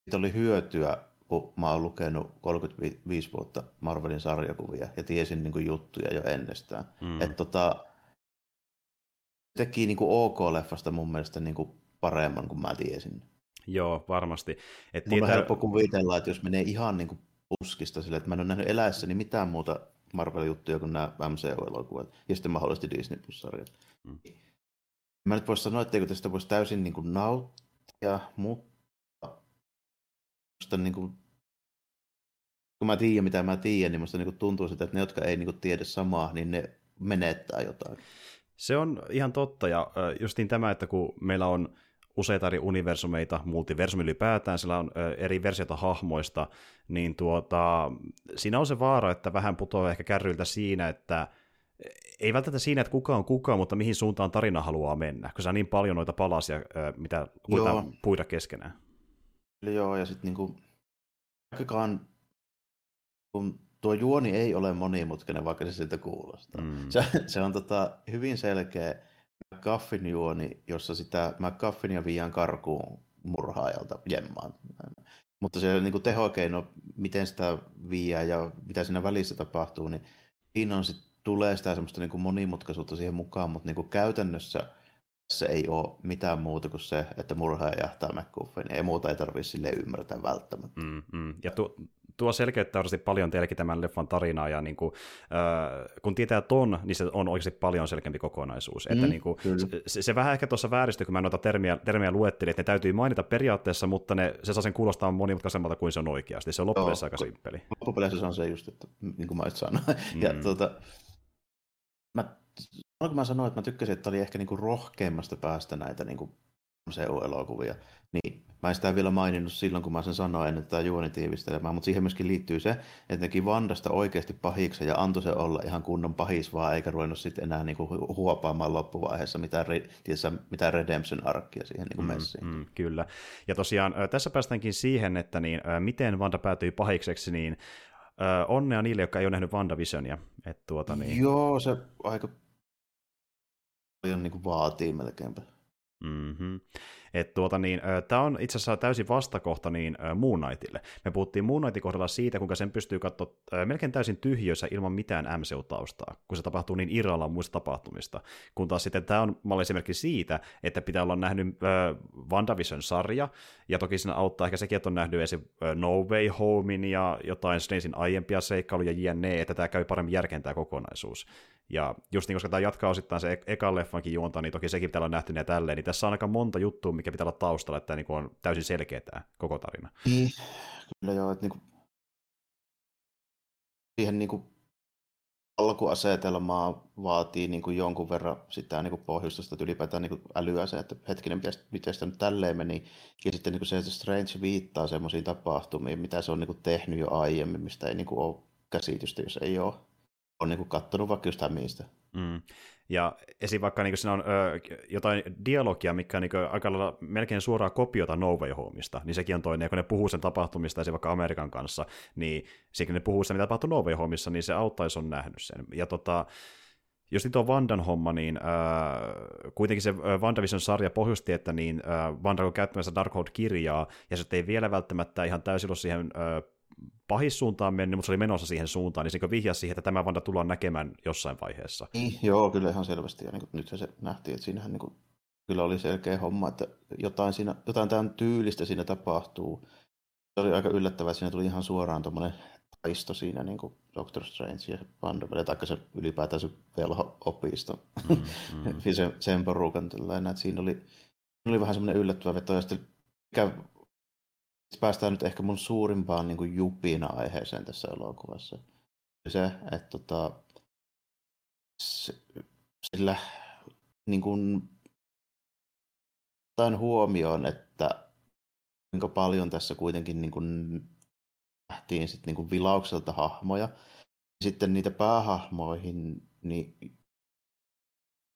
siitä oli hyötyä, kun mä oon lukenut 35 vuotta Marvelin sarjakuvia ja tiesin niin kuin juttuja jo ennestään. Mm. Että tota, teki niin kuin OK-leffasta mun mielestä niin kuin paremman kuin mä tiesin. Joo, varmasti. Et Mun on helppo kuvitella, että jos menee ihan niin kuin puskista sille, että mä en ole nähnyt eläessäni mitään muuta Marvel-juttuja kuin nämä MCU-elokuvat ja sitten mahdollisesti Disney Plus-sarjat. Mm. Mä nyt voisi sanoa, että tästä voisi täysin niin kuin nauttia, mutta musta niin kuin, kun mä tiedän mitä mä tiedän, niin musta niin kuin tuntuu sitä, että ne, jotka ei niin kuin tiedä samaa, niin ne menettää jotain. Se on ihan totta, ja justiin tämä, että kun meillä on useita eri universumeita, multiversumi ylipäätään, sillä on eri versioita hahmoista, niin tuota, siinä on se vaara, että vähän putoaa ehkä kärryiltä siinä, että ei välttämättä siinä, että kuka on kuka, mutta mihin suuntaan tarina haluaa mennä, koska on niin paljon noita palasia, mitä koetaan puida keskenään. Joo, ja sitten niinku, vaikkakaan kun tuo juoni ei ole monimutkainen, vaikka se siltä kuulostaa. Mm. Se, se on tota, hyvin selkeä McGuffin juoni, jossa sitä McGuffinia viiään karkuun murhaajalta jemmaan. Mutta se niin tehokeino, miten sitä viiää ja mitä siinä välissä tapahtuu, niin siinä on sit, tulee sitä semmoista niin monimutkaisuutta siihen mukaan, mutta niin käytännössä – se ei ole mitään muuta kuin se, että murhaaja jahtaa McGuffin. Ei muuta ei tarvitse sille ymmärtää välttämättä. Mm, mm. Ja tu, tuo selkeyttää varmasti paljon teillekin tämän leffan tarinaa, ja niin kuin, äh, kun tietää ton, niin se on oikeasti paljon selkeämpi kokonaisuus. Mm, että niin kuin, se, se, vähän ehkä tuossa vääristyi, kun mä noita termiä, termiä luettelin, että ne täytyy mainita periaatteessa, mutta ne, se saa sen kuulostaa monimutkaisemmalta kuin se on oikeasti. Se on loppupeleissä aika simppeli. Loppupeleissä se on se just, että niin kuin mä et sanoa. Mm. Ja tuota, mä kun mä sanoin, että mä tykkäsin, että oli ehkä niinku rohkeimmasta päästä näitä niinku MCU-elokuvia, niin mä en sitä vielä maininnut silloin, kun mä sen sanoin ennen tätä juonitiivistelmää, mutta siihen myöskin liittyy se, että nekin Vandasta oikeasti pahiksi ja antoi se olla ihan kunnon pahis vaan, eikä ruvennut sitten enää niinku huopaamaan loppuvaiheessa mitään, tietysti, mitään redemption-arkkia siihen niinku messiin. Mm, mm, kyllä. Ja tosiaan tässä päästäänkin siihen, että niin, miten Vanda päätyi pahikseksi, niin onnea niille, jotka ei ole nähnyt WandaVisionia. Että tuota, niin... Joo, se aika paljon niin kuin vaatii melkeinpä. Mm-hmm. Tuota niin, tämä on itse asiassa täysin vastakohta niin Moon Knightille. Me puhuttiin Moon Knightin kohdalla siitä, kuinka sen pystyy katsoa melkein täysin tyhjössä ilman mitään MCU-taustaa, kun se tapahtuu niin irrallaan muista tapahtumista. Kun taas sitten tämä on malli esimerkki siitä, että pitää olla nähnyt äh, WandaVision-sarja, ja toki siinä auttaa ehkä sekin, että on nähnyt esim. No Way Homein ja jotain Strangein aiempia seikkailuja jne, että tämä käy paremmin järkeen tämä kokonaisuus. Ja just niin, koska tämä jatkaa osittain se ekan leffankin juonta, niin toki sekin pitää olla nähty ja tälleen, niin tässä on aika monta juttua, mikä pitää olla taustalla, että tämä niin on täysin selkeä tämä koko tarina. Niin, kyllä joo, että niin kuin, siihen niin kuin alkuasetelmaa vaatii niin kuin jonkun verran sitä niin kuin pohjustusta, että ylipäätään niin älyä se, että hetkinen, miten sitä nyt tälleen meni. Ja sitten niin kuin se, että Strange viittaa semmoisiin tapahtumiin, mitä se on niin kuin tehnyt jo aiemmin, mistä ei niin kuin ole käsitystä, jos ei ole, on niin kuin katsonut vaikka just hämistä. Mm. Ja esim. vaikka niin siinä on ö, jotain dialogia, mikä on niin aika lailla melkein suoraa kopiota No Way Homeista, niin sekin on toinen, ja kun ne puhuu sen tapahtumista esim. vaikka Amerikan kanssa, niin sekin ne puhuu sitä, mitä tapahtuu No Way Homeissa, niin se auttaisi on nähnyt sen. Ja tota, jos nyt on Vandan homma, niin äh, kuitenkin se WandaVision-sarja pohjusti, että niin, äh, Vanda on käyttämässä Darkhold-kirjaa, ja se ei vielä välttämättä ihan täysin ollut siihen äh, pahissuuntaan mennyt, mutta se oli menossa siihen suuntaan, niin se vihjasi siihen, että tämä Vanda tullaan näkemään jossain vaiheessa. Niin, joo, kyllä ihan selvästi. Ja niin nyt se nähtiin, että siinähän niin kuin, kyllä oli selkeä homma, että jotain, siinä, jotain tämän tyylistä siinä tapahtuu. Se oli aika yllättävää, että siinä tuli ihan suoraan tuommoinen taisto siinä niin kuin Doctor Strange ja Wanda, tai se ylipäätään se velho-opisto, mm, mm. sen, sen porukan tällainen, että siinä oli, oli vähän semmoinen yllättävä veto, ja sitten mikä päästään nyt ehkä mun suurimpaan niin jupina aiheeseen tässä elokuvassa. Se, että tota, sillä niin kuin, ottaen huomioon, että kuinka paljon tässä kuitenkin niin kuin, nähtiin sit, niin kuin vilaukselta hahmoja. Sitten niitä päähahmoihin niin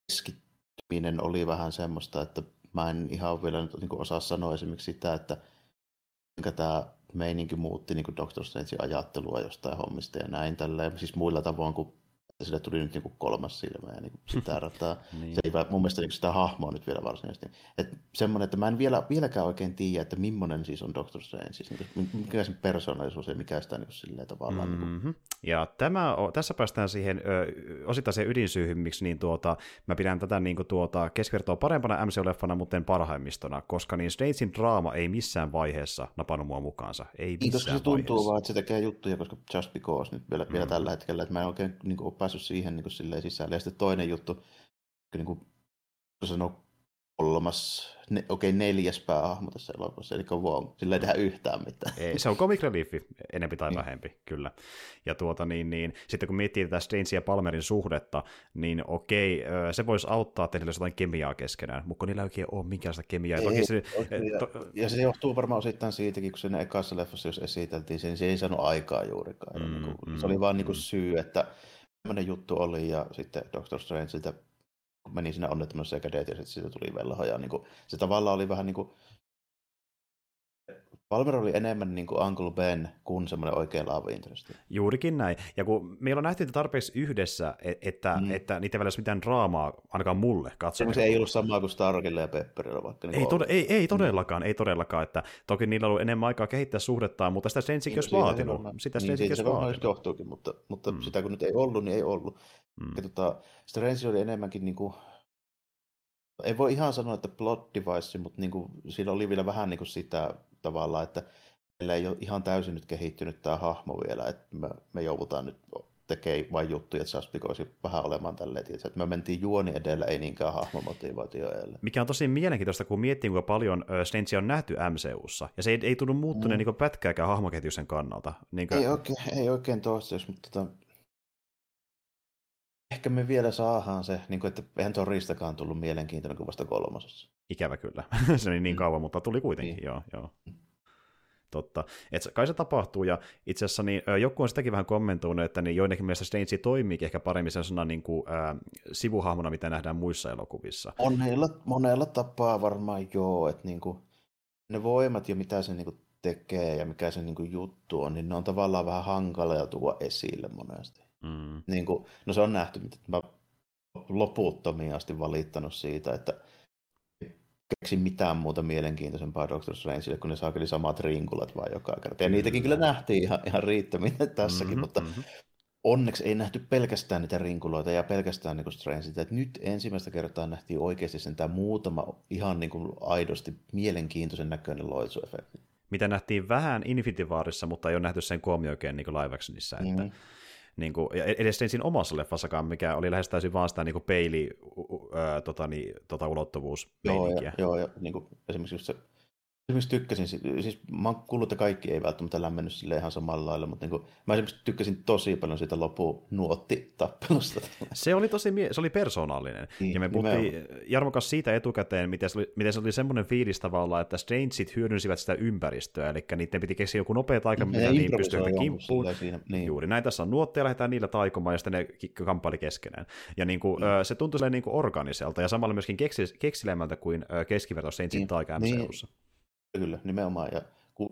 keskittyminen oli vähän semmoista, että mä en ihan vielä nyt niin kuin osaa sanoa esimerkiksi sitä, että kuinka tämä meininki muutti niin Doctor Strangein ajattelua jostain hommista ja näin tällä, siis muilla tavoin kuin sille tuli nyt niin kolmas silmä ja niin sitä rataa. niin. Se ei mun mielestä niin sitä hahmoa nyt vielä varsinaisesti. Et semmoinen, että mä en vielä, vieläkään oikein tiedä, että millainen siis on Doctor Strange, siis niin mikä sen persoonallisuus ja mikä sitä niin silleen tavallaan. Mm-hmm. Niin kuin... Ja tämä, tässä päästään siihen ö, osittaiseen ydinsyyhyn, miksi niin tuota, mä pidän tätä niin kuin tuota, keskivertoa parempana MCU-leffana, mutta en parhaimmistona, koska niin Strangein draama ei missään vaiheessa napannut mua mukaansa. Ei missään niin, koska se tuntuu vaiheessa. vaan, että se tekee juttuja, koska Just Because nyt vielä, mm. vielä tällä hetkellä, että mä en oikein niin kuin, päässyt siihen niin kuin, sisälle. Ja sitten toinen juttu, niin kuin sanoo, kolmas, ne, okei neljäs päähahmo tässä elokuvassa, eli Wong. Sillä ei tehdä yhtään mitään. Ei, se on comic reliefi, enempi tai niin. vähempi, kyllä. Ja tuota, niin, niin, sitten kun miettii tätä Strange ja Palmerin suhdetta, niin okei, se voisi auttaa, että niillä olisi jotain kemiaa keskenään, mutta niillä ei oikein ole minkäänlaista kemiaa. Ei, toki se, ja, to... ja, se johtuu varmaan osittain siitäkin, kun sen ekassa leffassa, jos esiteltiin sen, se ei saanut aikaa juurikaan. Mm, niin kuin, mm, se oli vaan mm. niin kuin syy, että tämmöinen juttu oli, ja sitten Doctor Strange sitä meni siinä onnettomassa ja kädet, ja sitten siitä tuli velho, ja niin kuin, se tavallaan oli vähän niin kuin, Palmer oli enemmän niin kuin Uncle Ben kuin semmoinen oikein love interest. Juurikin näin. Ja kun meillä on nähty tarpeeksi yhdessä, e- että, mm. että niitä ei välillä mitään draamaa, ainakaan mulle katsomaan. Se ei ollut samaa kuin Starkilla ja Pepperillä vaikka. Niin ei, tod- ei, ei, todellakaan, mm. ei todellakaan. Että toki niillä on ollut enemmän aikaa kehittää suhdettaan, mutta sitä Strangekin niin, olisi vaatinut. Sitä niin, siitä se vaatinut. johtuukin, mutta, mutta mm. sitä kun nyt ei ollut, niin ei ollut. Mm. Ja tota, Strange oli enemmänkin niin kuin, ei voi ihan sanoa, että plot device, mutta niin kuin, siinä oli vielä vähän niin kuin sitä tavallaan, että meillä ei ole ihan täysin nyt kehittynyt tämä hahmo vielä, että me, me joudutaan nyt tekemään vain juttuja, että saisi vähän olemaan tälleen, tietysti. että me mentiin juoni edellä, ei niinkään hahmomotivaatio edellä. Mikä on tosi mielenkiintoista, kun miettii, kuinka paljon Strange on nähty MCUssa, ja se ei, ei tunnu muuttuneen mm. niin pätkääkään hahmoketjusen kannalta. Niin kuin... ei, oikein, ei oikein toistaiseksi, mutta tota, ehkä me vielä saadaan se, niin kuin, että eihän Toristakaan tullut mielenkiintoinen kuin vasta kolmosessa. Ikävä kyllä. se oli niin mm. kauan, mutta tuli kuitenkin, niin. joo. joo. Totta. Et kai se tapahtuu, ja itse asiassa niin, joku on sitäkin vähän kommentoinut, että niin joidenkin mielestä Strange toimiikin ehkä paremmin sellaisena niin kuin, äh, sivuhahmona, mitä nähdään muissa elokuvissa. Monella, monella tapaa varmaan joo, että niin kuin, ne voimat ja mitä se niin kuin, tekee ja mikä se niin kuin, juttu on, niin ne on tavallaan vähän hankala tuoda esille monesti. Mm. Niin kuin, no se on nähty, mitä mä loputtomiin asti valittanut siitä, että keksi mitään muuta mielenkiintoisempaa Doctor Strangeille, kun ne saakeli samat rinkulat vaan joka kerta. Ja niitäkin kyllä nähtiin ihan, ihan riittämiin tässäkin, mm-hmm, mutta mm-hmm. onneksi ei nähty pelkästään niitä rinkuloita ja pelkästään niin Strangeita. Että nyt ensimmäistä kertaa nähtiin oikeasti sen tämä muutama ihan niin kuin aidosti mielenkiintoisen näköinen loitsuefekti. Mitä nähtiin vähän Infinity Warissa, mutta ei ole nähty sen koomioikein niin live actionissa. Että... Mm-hmm Niin kuin, ja edes siinä omassa leffassakaan, mikä oli lähes täysin vaan sitä niin kuin peili ää, tota, niin, tota ulottuvuus Joo, ja, joo, ja niin kuin, esimerkiksi just se esimerkiksi tykkäsin, siis mä oon kuullut, että kaikki ei välttämättä lämmennyt sille ihan samalla lailla, mutta niin kuin, mä esimerkiksi tykkäsin tosi paljon siitä lopu nuotti-tappelusta. Se oli tosi, se oli persoonallinen, niin, ja me puhuttiin Jarmo kanssa siitä etukäteen, miten se oli, miten se oli semmoinen fiilis tavallaan, että Strangeit hyödynsivät sitä ympäristöä, eli niiden piti keksiä joku nopea taika, mitä niin pystyy kimppuun. Siinä, niin. Juuri näin, tässä on nuotteja, lähdetään niillä taikomaan, ja sitten ne kamppaili keskenään. Ja niin kuin, mm. se tuntui niin kuin organiselta, ja samalla myöskin keksilemmältä kuin keskiverto Saintsin niin, taika MCUssa. Niin. Kyllä, nimenomaan. Ja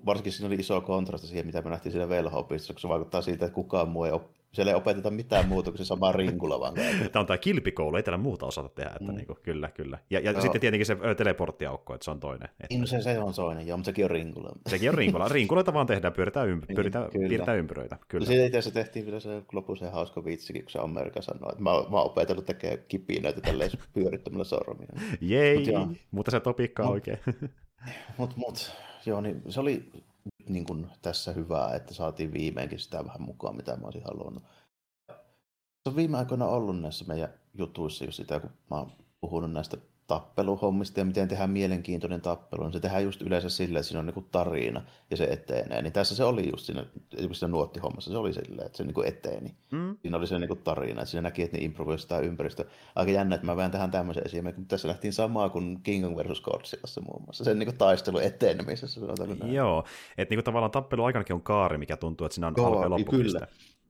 varsinkin siinä oli iso kontrasti siihen, mitä me nähtiin siinä velhopistossa, kun se vaikuttaa siitä, että kukaan muu ei op- siellä ei opeteta mitään muuta kuin se sama rinkula vaan. tämä on tämä kilpikoulu, ei täällä muuta osata tehdä, että mm. niin kuin, kyllä, kyllä. Ja, ja sitten tietenkin se teleporttiaukko, että se on toinen. Että... Niin, se, se on toinen, joo, mutta sekin on rinkula. Sekin on rinkula. Rinkuloita vaan tehdään, pyöritään, ymp- niin, pyöritään piirtää ympyröitä. Kyllä. Siitä itse asiassa tehtiin vielä se lopussa se hauska vitsikin, kun se Amerikka sanoi, että mä, mä oon opetellut tekemään kipinöitä tälleen pyörittämällä sormia. Jei, Mut mutta se topikkaa no, oikein. Mutta mut, Joo, niin se oli niin kuin tässä hyvää, että saatiin viimeinkin sitä vähän mukaan, mitä mä olisin halunnut. Se on viime aikoina ollut näissä meidän jutuissa jo sitä, kun mä oon puhunut näistä tappeluhommista ja miten tehdään mielenkiintoinen tappelu, niin se tehdään just yleensä silleen, että siinä on niin tarina ja se etenee. Niin tässä se oli just siinä, siinä nuottihommassa, se oli silleen, että se niin eteni. Mm. Siinä oli se niin tarina, että siinä näki, että ne improvisoivat sitä ympäristöä. Aika jännä, että mä vähän tähän tämmöisen esimerkin, mutta tässä nähtiin samaa kuin King Kong versus Godzillassa muun muassa, sen niin taistelu etenemisessä. Joo, että niin tavallaan tappelu aikanakin on kaari, mikä tuntuu, että siinä on Joo, alku Kyllä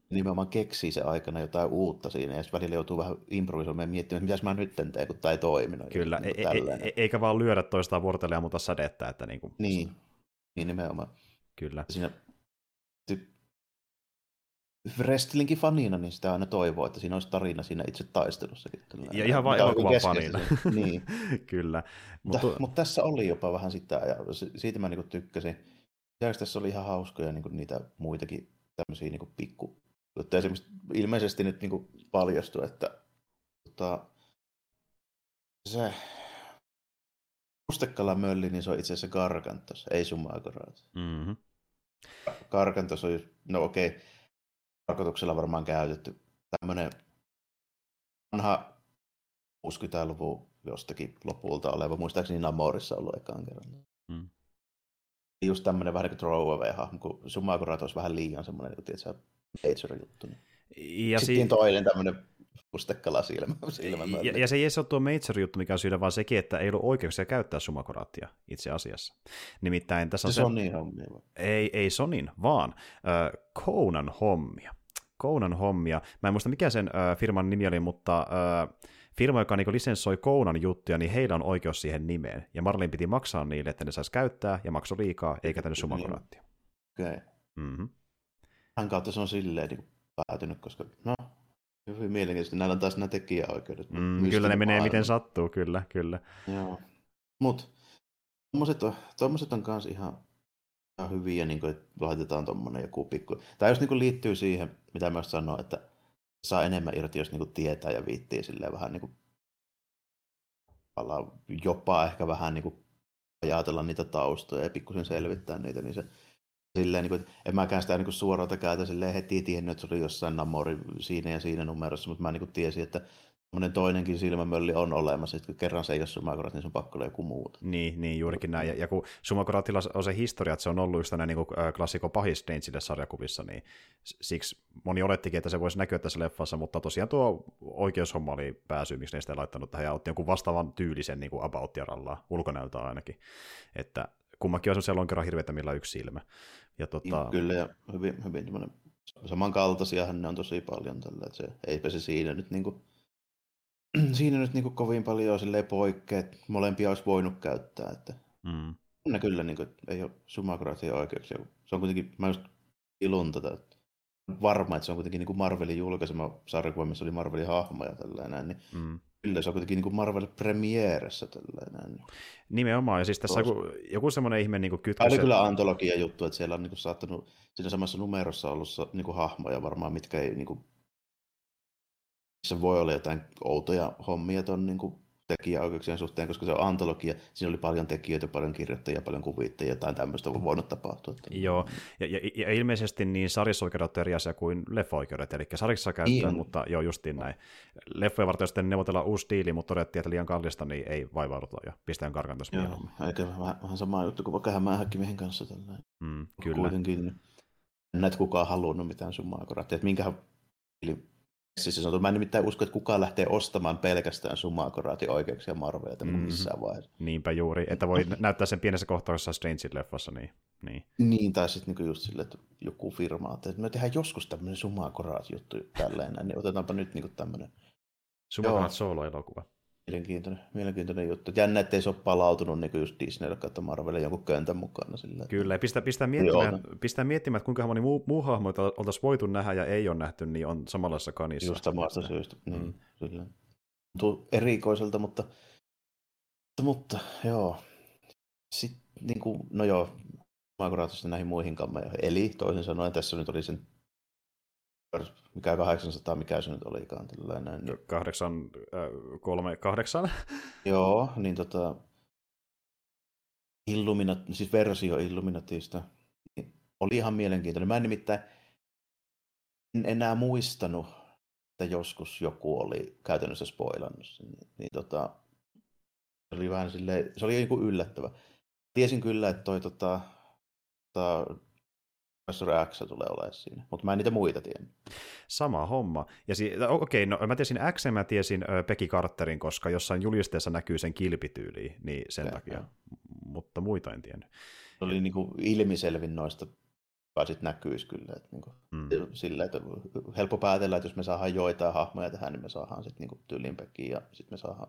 nimenomaan keksii se aikana jotain uutta siinä, ja välillä joutuu vähän improvisoimaan ja miettimään, että mitä mä nyt teen, kun tämä ei toiminut. Kyllä, niin e- e- eikä vaan lyödä toistaan vuorotella ja muuta sadetta. Että niin, kuin... niin, niin nimenomaan. Kyllä. Siinä wrestlingin fanina, niin sitä aina toivoo, että siinä olisi tarina siinä itse taistelussakin. Ja ihan vain elokuvan fanina. niin. Kyllä. Mutta... Mutta tässä oli jopa vähän sitä, ja siitä mä niinku tykkäsin. Lisäksi tässä oli ihan hauskoja niinku niitä muitakin tämmöisiä niinku pikku mutta esimerkiksi ilmeisesti nyt niin paljastui, että tota, se Mustekalan mölli, niin se on itse asiassa Gargantos, ei Sumagorat. Mm-hmm. Gargantos on, no okei, tarkoituksella varmaan käytetty tämmöinen vanha 60-luvun jostakin lopulta oleva, muistaakseni Namorissa ollut ekaan kerran. Mm. Just tämmöinen vähän niin kuin throwaway-hahmo, kun Sumagorat olisi vähän liian semmoinen, että Major-juttu. Ja Sitten si- toinen tämmöinen pustekala silmä. silmä ja, ja, se ei edes ole tuo Major-juttu, mikä on syynä, vaan sekin, että ei ollut oikeuksia käyttää sumakoraattia itse asiassa. Nimittäin tässä on se... Sonin hommia. Ei, ei Sonin, vaan äh, Conan hommia. Conan hommia. Mä en muista mikä sen äh, firman nimi oli, mutta äh, firma, joka niin lisenssoi Kounan juttuja, niin heillä on oikeus siihen nimeen. Ja Marlin piti maksaa niille, että ne saisi käyttää, ja maksoi liikaa, eikä tänne sumakoraattia. Okei. Okay. Mm-hmm hän kautta se on silleen niin päätynyt, koska no, hyvin mielenkiintoista. Näillä on taas nämä tekijäoikeudet. Mm, kyllä ne menee maailma. miten sattuu, kyllä, kyllä. Joo. Mutta tuommoiset on, tommoset on kanssa ihan, ihan hyviä, niin kuin, että laitetaan tuommoinen joku pikku. Tämä just niin kuin liittyy siihen, mitä mä sanoin, että saa enemmän irti, jos niin kuin tietää ja viittii silleen vähän niin kuin, jopa ehkä vähän niin kuin ajatella niitä taustoja ja pikkusen selvittää niitä, niin se Silleen, niin kuin, en mäkään sitä niin suoralta käytä silleen heti tiennyt, että se oli jossain Namori siinä ja siinä numerossa, mutta mä niin kuin tiesin, että Monen toinenkin silmämölli on olemassa, että kerran se ei ole Sumakorat, niin se on pakko olla joku muuta. Niin, niin juurikin näin. Ja, ja kun Sumakoratilla on se historia, että se on ollut just tänne niin klassikko pahis Dangeille sarjakuvissa, niin siksi moni olettikin, että se voisi näkyä tässä leffassa, mutta tosiaan tuo oikeushomma oli pääsy, miksi ne sitä laittanut tähän, ja otti jonkun vastaavan tyylisen niin about ulkonäöltä ainakin. Että kummakin on sellaisia lonkeron millä on yksi silmä. Ja tota... Kyllä, ja hyvin, hyvin samankaltaisiahan ne on tosi paljon tällä, että se, eipä se siinä nyt niinku, siinä nyt niinku kovin paljon silleen poikkea, että molempia olisi voinut käyttää, että mm. ne kyllä niinku, ei ole sumakraatia oikeuksia. Se on kuitenkin, mä just ilun tätä, että varma, että se on kuitenkin niin kuin Marvelin julkaisema sarjakuva, missä oli Marvelin hahmoja tällainen, niin mm kyllä se on kuitenkin niin Marvel Premieressä tällainen. Nimenomaan, ja siis tässä joku, joku semmoinen ihme niin kytkös. Tämä oli kyllä antologia juttu, että siellä on niin kuin saattanut siinä samassa numerossa ollut niin kuin hahmoja varmaan, mitkä ei niin kuin, se voi olla jotain outoja hommia tuon niin kuin tekijäoikeuksien suhteen, koska se on antologia. Siinä oli paljon tekijöitä, paljon kirjoittajia, paljon kuvittajia, jotain tämmöistä on voinut tapahtua. Joo, ja, ja, ja ilmeisesti niin sarjasoikeudet on eri asia kuin leffa-oikeudet, eli sarjassa käyttöön, niin. mutta joo, justiin näin. Leffoja varten sitten neuvotellaan uusi diili, mutta todettiin, että liian kallista, niin ei vaivauduta ja pistetään karkan tuossa Joo, eikä vähän, vähän sama juttu kuin vaikka hämähäkkimiehen kanssa. Tällainen. Mm, kyllä. Kuitenkin näet kukaan halunnut mitään summaa että minkähän Siis sanottu, mä en nimittäin usko, että kukaan lähtee ostamaan pelkästään Sumakoraatin oikeuksia Marvelilta mm-hmm. missään vaiheessa. Niinpä juuri, että voi näyttää sen pienessä kohtauksessa Strange-leffassa. Niin, niin. niin tai sitten niinku just silleen, että joku firma, että me tehdään joskus tämmöinen Sumakoraat-juttu tälleen, niin otetaanpa nyt niinku tämmöinen. Sumakoraat solo-elokuva. Mielenkiintoinen, mielenkiintoinen juttu. Jännä, ettei se ole palautunut niin just Disneylle kautta Marvelille jonkun köntän mukana. Sillä. Kyllä, ja pistää, pistää, miettimään, pistää miettimään, että kuinka moni muu, muu hahmo oltaisiin voitu nähdä ja ei ole nähty, niin on samanlaisessa kanissa. Just samasta syystä, niin, mm. kyllä. Tuntuu erikoiselta, mutta, mutta joo. Sitten, niin kuin, no joo, mä näihin muihin kammeihin. Eli toisin sanoen tässä nyt oli sen mikä 800, mikä se nyt olikaan. Tällainen. Niin... 8, äh, 3, 8. Joo, niin tota, Illuminat, siis versio Illuminatista niin oli ihan mielenkiintoinen. Mä en nimittäin en enää muistanut, että joskus joku oli käytännössä spoilannut sen. Niin, niin tota, se oli vähän silleen, se oli joku yllättävä. Tiesin kyllä, että toi tota, tota Professor X tulee olemaan siinä, mutta mä en niitä muita tiennyt. Sama homma. Ja si- okei, okay, no mä tiesin X, mä tiesin ö, Peggy Carterin, koska jossain julisteessa näkyy sen kilpityyli, niin sen ja, takia. Ja. Mutta muita en tiennyt. Se oli niin kuin ilmiselvin noista, joka sitten näkyisi kyllä. Että niin kuin, mm. sillä, että helppo päätellä, että jos me saadaan joitain hahmoja tähän, niin me saadaan sitten niin tyyliin Peggy ja sitten me saadaan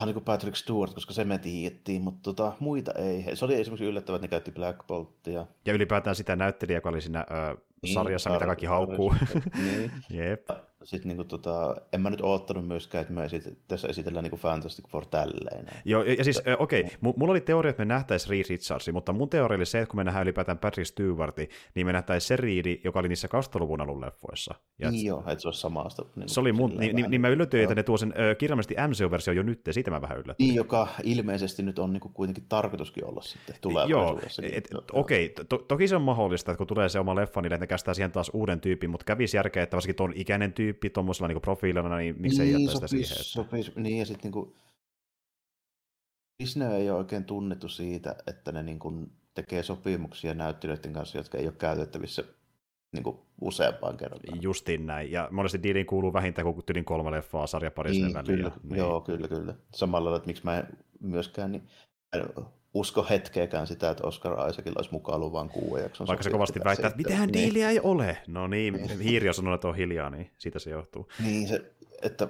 Hän niin kuin Patrick Stewart, koska se me tiedettiin, mutta tota, muita ei. Se oli esimerkiksi yllättävää, että ne käytti Black Boltia. Ja ylipäätään sitä näyttelijää, joka oli siinä ö, niin, sarjassa, mitä kaikki haukkuu. niin. Jep. Sitten niin kuin, tota, en mä nyt oottanut myöskään, että me esit- tässä esitellään niin kuin Fantastic Four tälleen. Joo, ja siis okei, okay, mulla oli teoria, että me nähtäisiin Reed Richardsi, mutta mun teoria oli se, että kun me nähdään ylipäätään Patrick Stewarti, niin me nähtäisiin se Reed, joka oli niissä 2000-luvun alun leffoissa. Ja niin et, joo, että se olisi samasta. Niin se oli mun, niin, niin, niin mä yllätyin, että ne tuo sen ö, kirjaimellisesti MCU-versio jo nyt, ja siitä mä vähän yllätyin. Niin, joka ilmeisesti nyt on niin kuin kuitenkin tarkoituskin olla sitten tulevaisuudessa. Joo, et, okei, okay, to, toki se on mahdollista, että kun tulee se oma leffa, niin ne kästää siihen taas uuden tyypin, mutta kävisi järkeä, että varsinkin tuon ikäinen tyyppi tuommoisella niin profiilina, niin miksei niin, jättää sitä siihen. Että... Sopis, niin, ja sitten niin Disney ei ole oikein tunnettu siitä, että ne niin kuin tekee sopimuksia näyttelijöiden kanssa, jotka ei ole käytettävissä niin kuin useampaan kertaan. Justiin näin, ja monesti diiliin kuuluu vähintään kuin tyylin kolme leffaa sarjaparisen niin, väliin. Kyllä, niin. Joo, kyllä, kyllä. Samalla lailla, että miksi mä en myöskään niin, usko hetkeäkään sitä, että Oscar Isaacilla olisi mukaan ollut vain kuuden jakson. Vaikka se kovasti väittää, että mitään niin. diiliä ei ole. No niin, niin. hiiri on sanonut, että on hiljaa, niin siitä se johtuu. Niin, se, että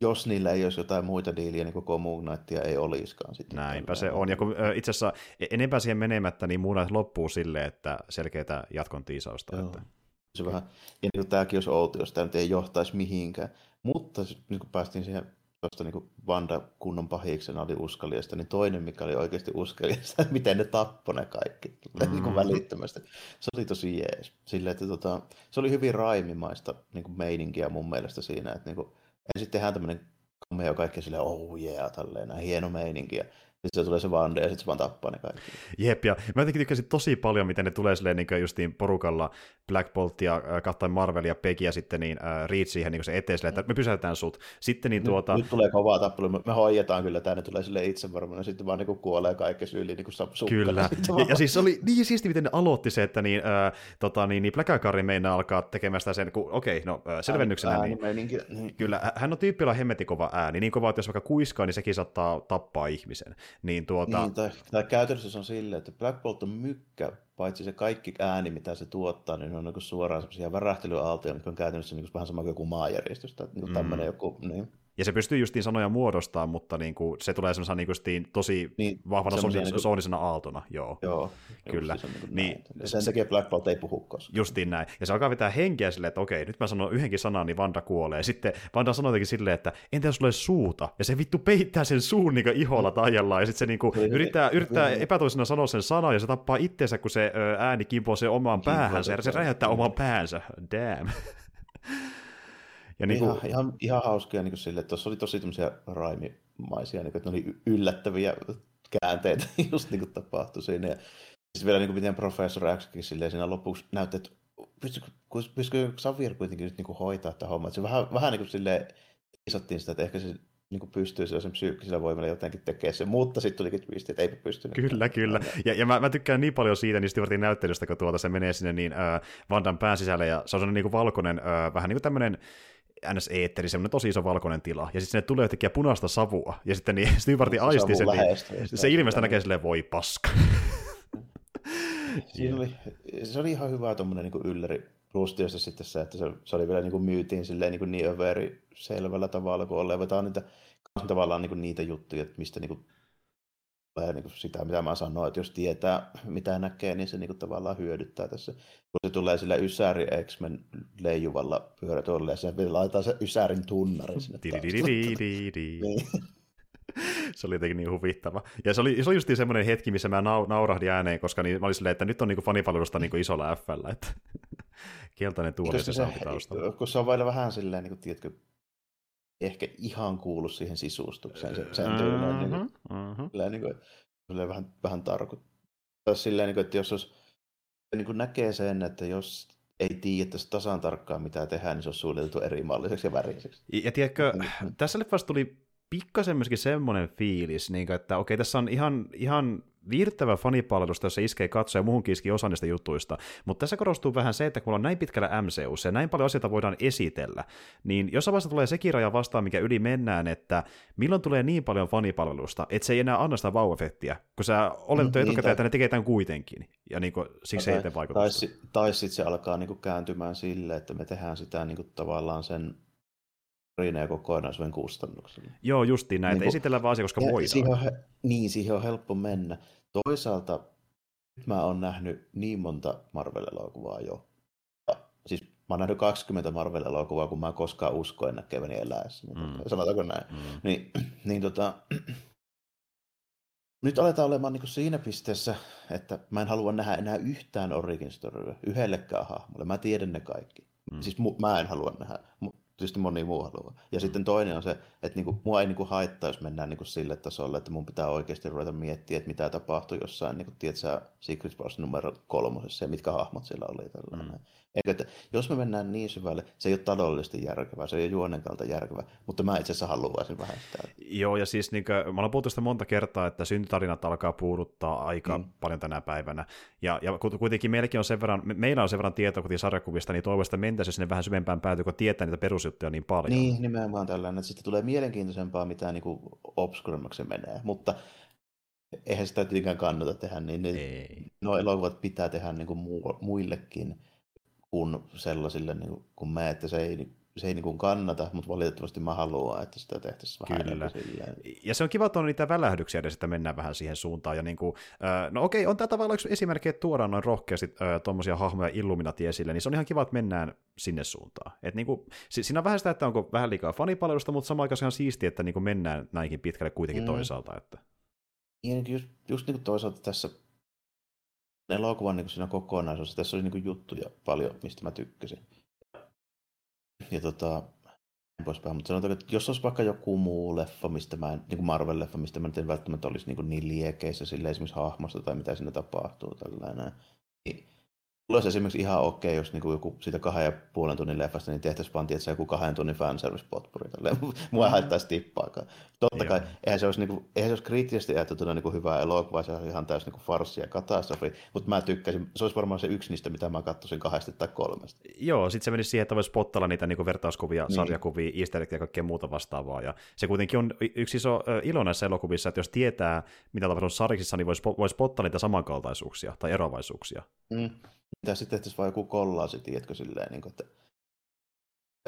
jos niillä ei olisi jotain muita diiliä, niin koko Moon Knightia ei olisikaan. Sitten Näinpä se on. Ja kun itse asiassa e- enempää siihen menemättä, niin Moon Knight loppuu silleen, että selkeää jatkon tiisausta. Että... Se vähän, ja niin tämäkin olisi outo, jos tämä nyt ei johtaisi mihinkään. Mutta niin kun päästiin siihen tuosta niin Vanda kunnon pahiksena oli uskallista, niin toinen, mikä oli oikeasti uskallista, että miten ne tappoi ne kaikki mm. niin kuin välittömästi. Se oli tosi jees. Sille, että tota, se oli hyvin raimimaista niin kuin meininkiä mun mielestä siinä, että niin kuin, ensin tehdään tämmöinen cameo kaikki silleen, oh yeah, tälleen, hieno meininki. Ja se tulee se Vande ja sitten se vaan tappaa ne kaikki. Jep, ja mä jotenkin tykkäsin tosi paljon, miten ne tulee silleen niin justiin porukalla Black Bolt ja äh, Captain Marvel ja Peggy ja sitten niin äh, Reed siihen niin se eteen silleen, että me pysäytetään sut. Sitten niin tuota... Nyt, nyt tulee kovaa tappelu, me hoidetaan kyllä, tänne tulee sille itse varmaan, ja sitten vaan niin kuolee kaikki syyliin niin kuin Kyllä, ja, ja, siis oli niin siisti, miten ne aloitti se, että niin, äh, tota, niin, niin Blackacari meinaa alkaa tekemään sitä sen, kun okei, okay, no äh, selvennyksenä, ääni, niin, niin, kyllä, hän on tyyppillä hemmetin kova ääni, niin kova, että jos vaikka kuiskaa, niin sekin saattaa tappaa ihmisen. Niin, tuota... niin tai, tai käytännössä se on silleen, että Black Bolt on mykkä, paitsi se kaikki ääni, mitä se tuottaa, niin on niin suoraan semmoisia värähtelyaaltoja, mitkä on käytännössä niin vähän sama kuin joku maajärjestys tai niin mm. joku, niin. Ja se pystyy justiin sanoja muodostaa, mutta niin kuin, se tulee semmoisena niin justiin tosi niin, vahvana soonisena niin kuin... aaltona. Joo, joo kyllä. Siis niin niin, sen takia Black Bolt ei puhu koskaan. Justiin näin. Ja se alkaa vetää henkeä silleen, että okei, nyt mä sanon yhdenkin sanan, niin Vanda kuolee. Sitten Vanda sanoo jotenkin silleen, että entä jos sulle suuta? Ja se vittu peittää sen suun niin iholla tajallaan, ja sitten se niin kuin, yrittää, yrittää epätoisena sanoa sen sanan, ja se tappaa itseensä, kun se ääni kimpoo sen omaan päähän, ja se räjäyttää oman päänsä. Damn. Ja niin kuin... ihan, ihan, ihan hauskia niin sille, että tuossa oli tosi tämmöisiä raimimaisia, niin kuin, että ne oli yllättäviä käänteitä just niin kuin tapahtui siinä. Ja siis vielä niin kuin miten professor Xkin silleen siinä lopuksi näytti, että pystykö, pystykö Xavier kuitenkin nyt niin kuin hoitaa tämä homma. Että se vähän, vähän niin kuin silleen isottiin sitä, että ehkä se niin kuin pystyy sen psyykkisellä voimalla jotenkin tekemään se, mutta sitten tulikin twisti, että eipä pystynyt. Kyllä, kyllä. Ja, ja mä, mä, tykkään niin paljon siitä niin Stewartin näyttelystä, kun tuolta se menee sinne niin äh, Vandan pään sisälle, ja se on sellainen niin kuin valkoinen, äh, vähän niin kuin tämmöinen ns. eetteri, semmoinen tosi iso valkoinen tila, ja sitten sinne tulee jotenkin punaista savua, ja sitten niin Stewartin aistii sen, niin se ilmeistä näkee silleen, voi paska. Siinä oli, se oli ihan hyvä tuommoinen niin ylläri Plus tietysti sitten se, että se, se oli vielä niin kuin myytiin silleen niin, kuin niin överi selvällä tavalla, kun olevetaan niitä, tavallaan niin kuin niitä juttuja, että mistä niin kuin, niin kuin sitä, mitä mä sanoin, että jos tietää, mitä näkee, niin se niin kuin tavallaan hyödyttää tässä. Kun se tulee sillä Ysäri X-Men leijuvalla pyörätuolella, ja se laitetaan se Ysärin tunnari sinne niin. se oli jotenkin niin huvittava. Ja se oli, se oli just semmoinen hetki, missä mä naurahdin ääneen, koska niin, mä olin silleen, että nyt on niin fanipalvelusta niin isolla f että keltainen tuoli se, se taustalla. Kun se on vielä vähän silleen, niin kuin, tiedätkö, ehkä ihan kuulu siihen sisustukseen, se, sen tyylinen, niin kuin, mm-hmm. niin kuin, silleen vähän, vähän tarkoittaa silleen, niin kuin, että jos olisi, niin kuin näkee sen, että jos ei tiedä tasan tarkkaan mitä tehdään, niin se on suunniteltu eri malliseksi ja väriseksi. Ja tiedätkö, niin tässä leffassa tuli pikkasen myöskin semmoinen fiilis, niin että okei, tässä on ihan, ihan viihdyttävä fanipalvelusta, jossa iskee katsoja muuhunkin iski osa niistä jutuista, mutta tässä korostuu vähän se, että kun on näin pitkällä MCU ja näin paljon asioita voidaan esitellä, niin jossain vaiheessa tulee sekin raja vastaan, mikä yli mennään, että milloin tulee niin paljon fanipalvelusta, että se ei enää anna sitä vau-efektiä, kun sä oletat mm, etukäteen, että ne tekee tämän kuitenkin, ja niin kuin, siksi tai, ei tee vaikutusta. Tai, tai sitten se alkaa niin kuin kääntymään sille, että me tehdään sitä niin kuin tavallaan sen ja kokonaisuuden kustannuksella. Joo, justiin näitä. Niin, Esitellään vaan asia, koska voidaan. Siihen on, niin, siihen on helppo mennä. Toisaalta nyt mä oon nähnyt niin monta Marvel-elokuvaa jo. Siis mä oon nähnyt 20 Marvel-elokuvaa, kun mä koskaan uskoin näkeväni eläessä. Niin mm. Sanotaanko näin? Mm. Niin, niin tota, nyt aletaan olemaan niin siinä pisteessä, että mä en halua nähdä enää yhtään origin storyä yhdellekään hahmolle. Mä tiedän ne kaikki. Mm. Siis mu- mä en halua nähdä tietysti moni muu haluaa. Ja mm. sitten toinen on se, että niinku, mua ei niinku haittaa, jos mennään niinku sille tasolle, että mun pitää oikeasti ruveta miettiä, että mitä tapahtuu jossain, niinku, tiedätkö, Secret Wars numero kolmosessa ja mitkä hahmot siellä oli. Tällainen. Mm. Eikä, että jos me mennään niin syvälle, se ei ole taloudellisesti järkevää, se ei ole juonen kautta järkevää, mutta mä itse asiassa haluaisin vähän sitä. Joo, ja siis niin kuin, mä olen puhuttu sitä monta kertaa, että syntytarinat alkaa puuduttaa aika mm. paljon tänä päivänä, ja, ja kuitenkin meilläkin on sen verran, meillä on sen verran tietoa kuten sarjakuvista, niin toivottavasti mentäisiin sinne vähän syvempään päätyä, kun tietää niitä perusjuttuja niin paljon. Niin, nimenomaan tällainen, että sitten tulee mielenkiintoisempaa, mitä niin obskuremmaksi menee, mutta eihän sitä tietenkään kannata tehdä, niin, niin nuo elokuvat pitää tehdä niin kuin muillekin kuin sellaisille niin kuin, kuin me, että se ei, se ei niin kuin kannata, mutta valitettavasti mä haluan, että sitä tehtäisiin vähän Kyllä. Silleen. Ja se on kiva, että on niitä välähdyksiä edes, että mennään vähän siihen suuntaan. Ja niin kuin, no okei, on tämä tavallaan yksi esimerkki, että tuodaan noin rohkeasti tuommoisia hahmoja Illuminati esille, niin se on ihan kiva, että mennään sinne suuntaan. Et niin kuin, siinä on vähän sitä, että onko vähän liikaa fanipalvelusta, mutta samaan aikaan ihan siistiä, että niin kuin mennään näinkin pitkälle kuitenkin mm. toisaalta. Että... Ja niin just, just niin kuin toisaalta tässä elokuvan niin siinä kokonaisuudessa. Tässä oli niin juttuja paljon, mistä mä tykkäsin. Ja tota, poispäin. Mutta sanotaan, että jos olisi vaikka joku muu leffa, mistä mä en, niin kuin Marvel-leffa, mistä mä en välttämättä olisi niin, niin liekeissä sille esimerkiksi hahmosta tai mitä siinä tapahtuu, tällainen, niin olisi esimerkiksi ihan okei, jos niinku joku siitä kahden ja puolen tunnin leffasta, niin tehtäisiin vaan tietysti joku kahden tunnin fanservice potpuri. Mua ei haittaisi tippaakaan. Totta kai, eihän se olisi, niinku, eihän se olisi kriittisesti ajateltuna niinku hyvä elokuva, se on ihan täysin niinku farssi ja katastrofi, mutta mä tykkäsin, se olisi varmaan se yksi niistä, mitä mä katsoisin kahdesta tai kolmesta. Joo, sitten se menisi siihen, että voisi spottella niitä niinku vertauskuvia, niin. sarjakuvia, easter ja kaikkea muuta vastaavaa. Ja se kuitenkin on yksi iso ilo näissä elokuvissa, että jos tietää, mitä tapahtuu sarjissa, niin voisi vois spottella niitä samankaltaisuuksia tai eroavaisuuksia. Mm. Mitä sitten tehtäisiin vaan joku kollaasi, tiedätkö, silleen, niin kuin, että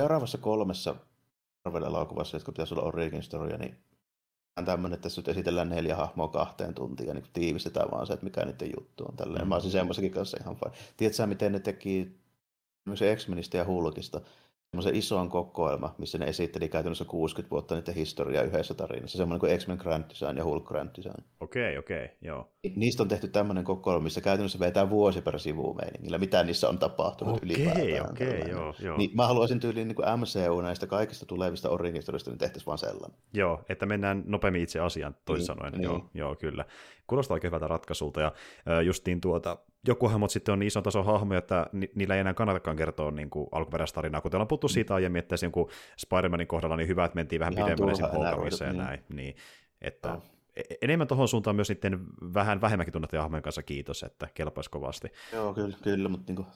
seuraavassa kolmessa Marvel-elokuvassa, jotka pitäisi olla origin story, niin on tämmöinen, että tässä nyt esitellään neljä hahmoa kahteen tuntiin ja niin tiivistetään vaan se, että mikä niiden juttu on. Tälleen. Mm. Mä olisin semmoisenkin kanssa ihan fine. Tiedätkö miten ne teki X-Menistä ja Hulkista? Semmoisen ison kokoelma, missä ne esitteli käytännössä 60 vuotta niiden historiaa yhdessä tarinassa. Semmoinen kuin X-Men Grand Design ja Hulk Grand Design. Okei, okay, okei, okay, joo. Niistä on tehty tämmöinen kokoelma, missä käytännössä vetää vuosi per sivu meiningillä, mitä niissä on tapahtunut okay, ylipäätään. Okei, okay, joo, joo. Niin mä haluaisin tyyliin niin kuin MCU näistä kaikista tulevista originista, niin tehtäisiin vaan sellainen. Joo, että mennään nopeammin itse asiaan, toisin niin, sanoen. Niin. Joo, joo, kyllä. Kuulostaa oikein hyvältä ratkaisulta, ja justiin tuota, joku hahmot sitten on niin ison tason hahmoja, että ni- niillä ei enää kannatakaan kertoa niin kuin alkuperäistarinaa, kuten ollaan puhuttu mm. siitä aiemmin, että sen kuin Spider-Manin kohdalla niin hyvä, että mentiin vähän Ihan pidemmälle sen polkamiseen niin. näin, niin, että no. enemmän tuohon suuntaan myös sitten vähän vähemmänkin tunnettuja hahmojen kanssa kiitos, että kelpaisi kovasti. Joo, kyllä, kyllä mutta niin kuin,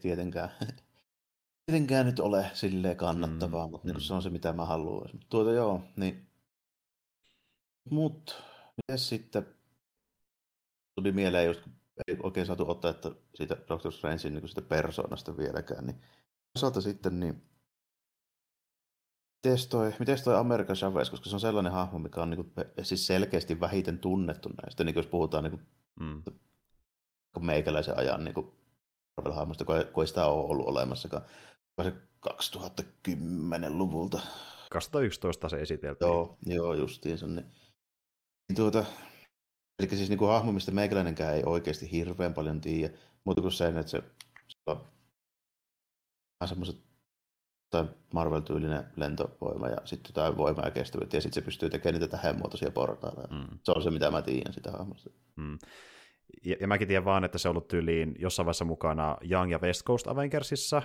tietenkään, tietenkään nyt ole silleen kannattavaa, mm, mutta niin kuin, mm. se on se, mitä mä haluan. Tuota joo, niin mutta miten sitten tuli mieleen just, ei oikein saatu ottaa että siitä Doctor Strangein niin siitä persoonasta vieläkään, niin osalta sitten niin Miten toi, miten toi American Chavez, koska se on sellainen hahmo, mikä on niin kuin, siis selkeästi vähiten tunnettu näistä, niin jos puhutaan niin kuin, mm. meikäläisen ajan niin Marvel-hahmosta, kun, kun ei sitä ole ollut olemassakaan. Se 2010-luvulta. 2011 se esiteltiin. Joo, joo justiinsa. Niin, niin tuota, Eli siis niin kuin hahmo, mistä meikäläinenkään ei oikeasti hirveän paljon tiedä, mutta kuin sen, että se, se on semmoiset tai Marvel-tyylinen lentovoima ja sitten jotain voimaa ja kestävyyttä, ja sitten se pystyy tekemään niitä tähdenmuotoisia portaita. Mm. Se on se, mitä mä tiedän sitä hahmosta. Mm. Ja, ja mäkin tiedän vaan, että se on ollut tyyliin jossain vaiheessa mukana Young ja West Coast Avengersissa.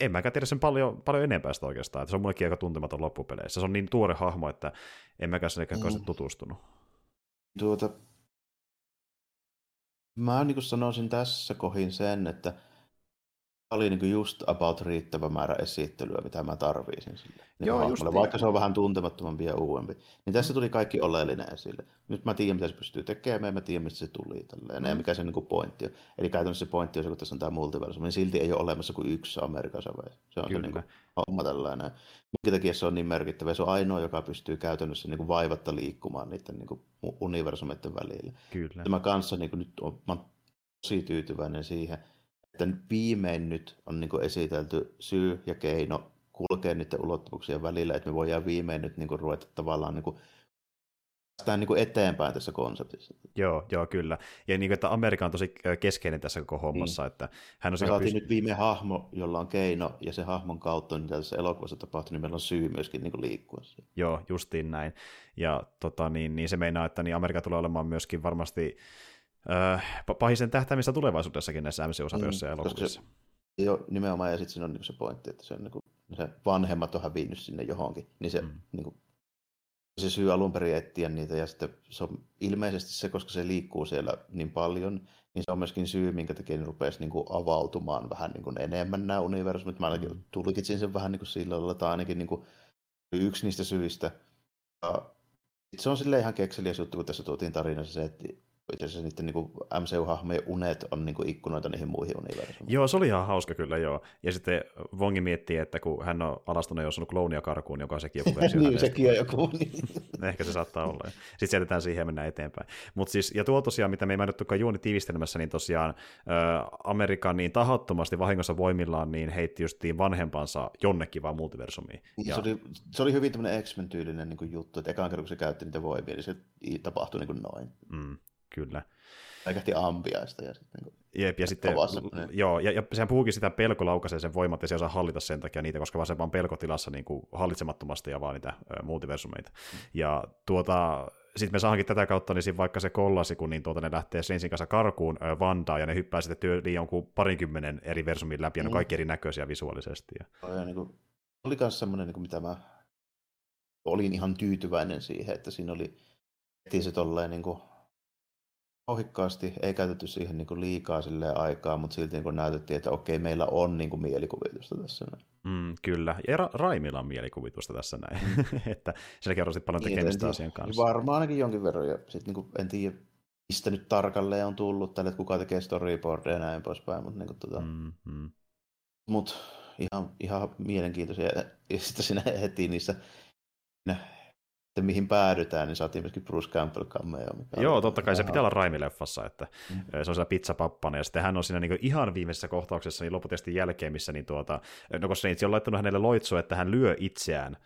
En mäkään tiedä sen paljon, paljon enempää sitä oikeastaan, että se on mullekin aika tuntematon loppupeleissä. Se on niin tuore hahmo, että en mäkään sen mm. tutustunut. Tuota, Mä niin sanoisin tässä kohin sen, että oli niin just about riittävä määrä esittelyä, mitä mä tarvisin sille. Niin Joo, just niin. vaikka se on vähän tuntemattomampi ja uudempi. Niin tässä tuli kaikki oleellinen esille. Nyt mä tiedän, mitä se pystyy tekemään, mä tiedän, mistä se tuli. Tälleen, mm. ja mikä se niin pointti on. Eli käytännössä se pointti on se, kun tässä on tämä multiversum, niin silti ei ole olemassa kuin yksi Amerikan säve. Se on Kyllä. se niin kuin, homma tällainen. Minkä takia se on niin merkittävä. Se on ainoa, joka pystyy käytännössä niin kuin vaivatta liikkumaan niiden niin kuin universumeiden välillä. Kyllä. Tämä kanssa niin kuin nyt on, mä tosi tyytyväinen siihen, että viimein nyt on niin esitelty syy ja keino kulkea niiden ulottuvuuksien välillä, että me voidaan viimein nyt niin ruveta tavallaan niin päästään niin eteenpäin tässä konseptissa. Joo, joo, kyllä. Ja niin kuin, että Amerika on tosi keskeinen tässä koko hommassa. Niin. Että hän on me saatiin pyst- nyt viime hahmo, jolla on keino, ja se hahmon kautta, mitä tässä elokuvassa tapahtuu, niin meillä on syy myöskin niin liikkua. Joo, justiin näin. Ja tota, niin, niin se meinaa, että niin Amerika tulee olemaan myöskin varmasti äh, pahisen tähtäimistä tulevaisuudessakin näissä MCU-sarjoissa mm, ja elokuvissa. Se, joo, nimenomaan, ja sitten siinä on niin se pointti, että se, on, niin kuin, se vanhemmat on hävinnyt sinne johonkin, niin se, mm. niin kuin, se syy alun perin etsiä niitä, ja sitten se on ilmeisesti se, koska se liikkuu siellä niin paljon, niin se on myöskin syy, minkä takia ne rupesi niin kuin, avautumaan vähän niin kuin, enemmän nämä universumit. Mä ainakin mm. tulkitsin sen vähän niin kuin sillä lailla, tai ainakin niin kuin, yksi niistä syistä. Ja se on sille ihan kekseliä juttu, kun tässä tuotiin tarinassa se, että itse asiassa niiden niin MCU-hahmojen unet on niin kuin ikkunoita niihin muihin universumeihin. Joo, se oli ihan hauska kyllä, joo. Ja sitten Vongi miettii, että kun hän on alastunut ja osannut kloonia karkuun, joka sekin joku versio. niin, sekin on joku. Niin. Ehkä se saattaa olla. Sitten sieltetään siihen ja mennään eteenpäin. Mutta siis, ja tuo tosiaan, mitä me ei mainittukaan juoni tiivistelmässä, niin tosiaan äh, Amerikan niin tahattomasti vahingossa voimillaan niin heitti justiin vanhempansa jonnekin vaan multiversumiin. Niin, ja... Se, oli, se oli hyvin tämmöinen X-Men-tyylinen niin juttu, että ekaan kerran kun se käytti niitä voimia, niin se tapahtui niin kuin noin. Mm kyllä. Kaikasti ampiaista ja sitten niin Jep, ja sitten, niin. joo, ja, ja sehän puhukin sitä pelkolaukaisen sen voimat, ja se osaa hallita sen takia niitä, koska vaan se vaan pelkotilassa niin kuin hallitsemattomasti ja vaan niitä ö, multiversumeita. Mm. Ja tuota, sitten me saankin tätä kautta, niin vaikka se kollasi, kun niin tuota, ne lähtee Strangein kanssa karkuun ö, Vandaa, ja ne hyppää sitten tyyliin jonkun parinkymmenen eri versumin läpi, ja mm. ne kaikki erinäköisiä visuaalisesti. Ja... Ja, niin kuin, oli myös semmoinen, niin kuin, mitä mä olin ihan tyytyväinen siihen, että siinä oli heti se tolleen niin kuin, kauhikkaasti, ei käytetty siihen niin liikaa aikaa, mutta silti niin näytettiin, että okei, meillä on niin mielikuvitusta tässä. Näin. Mm, kyllä, ja Ra- Raimilla on mielikuvitusta tässä näin, että sillä kerrosti paljon niin, tekemistä asian kanssa. Varmaan ainakin jonkin verran, ja sitten niin kuin, en tiedä, mistä nyt tarkalleen on tullut tälle, että kuka tekee storyboardia ja näin poispäin, mutta niin kuin, tota, mm, mm. mut, ihan, ihan mielenkiintoisia, ja sitten siinä heti niissä sitten mihin päädytään, niin saatiin myöskin Bruce Campbell cameo. Mikä Joo, totta kai se pitää olla Raimi-leffassa, että mm. se on siellä pizzapappana, ja sitten hän on siinä niin ihan viimeisessä kohtauksessa niin loputesti jälkeen, missä niin tuota, no koska se on laittanut hänelle loitsua, että hän lyö itseään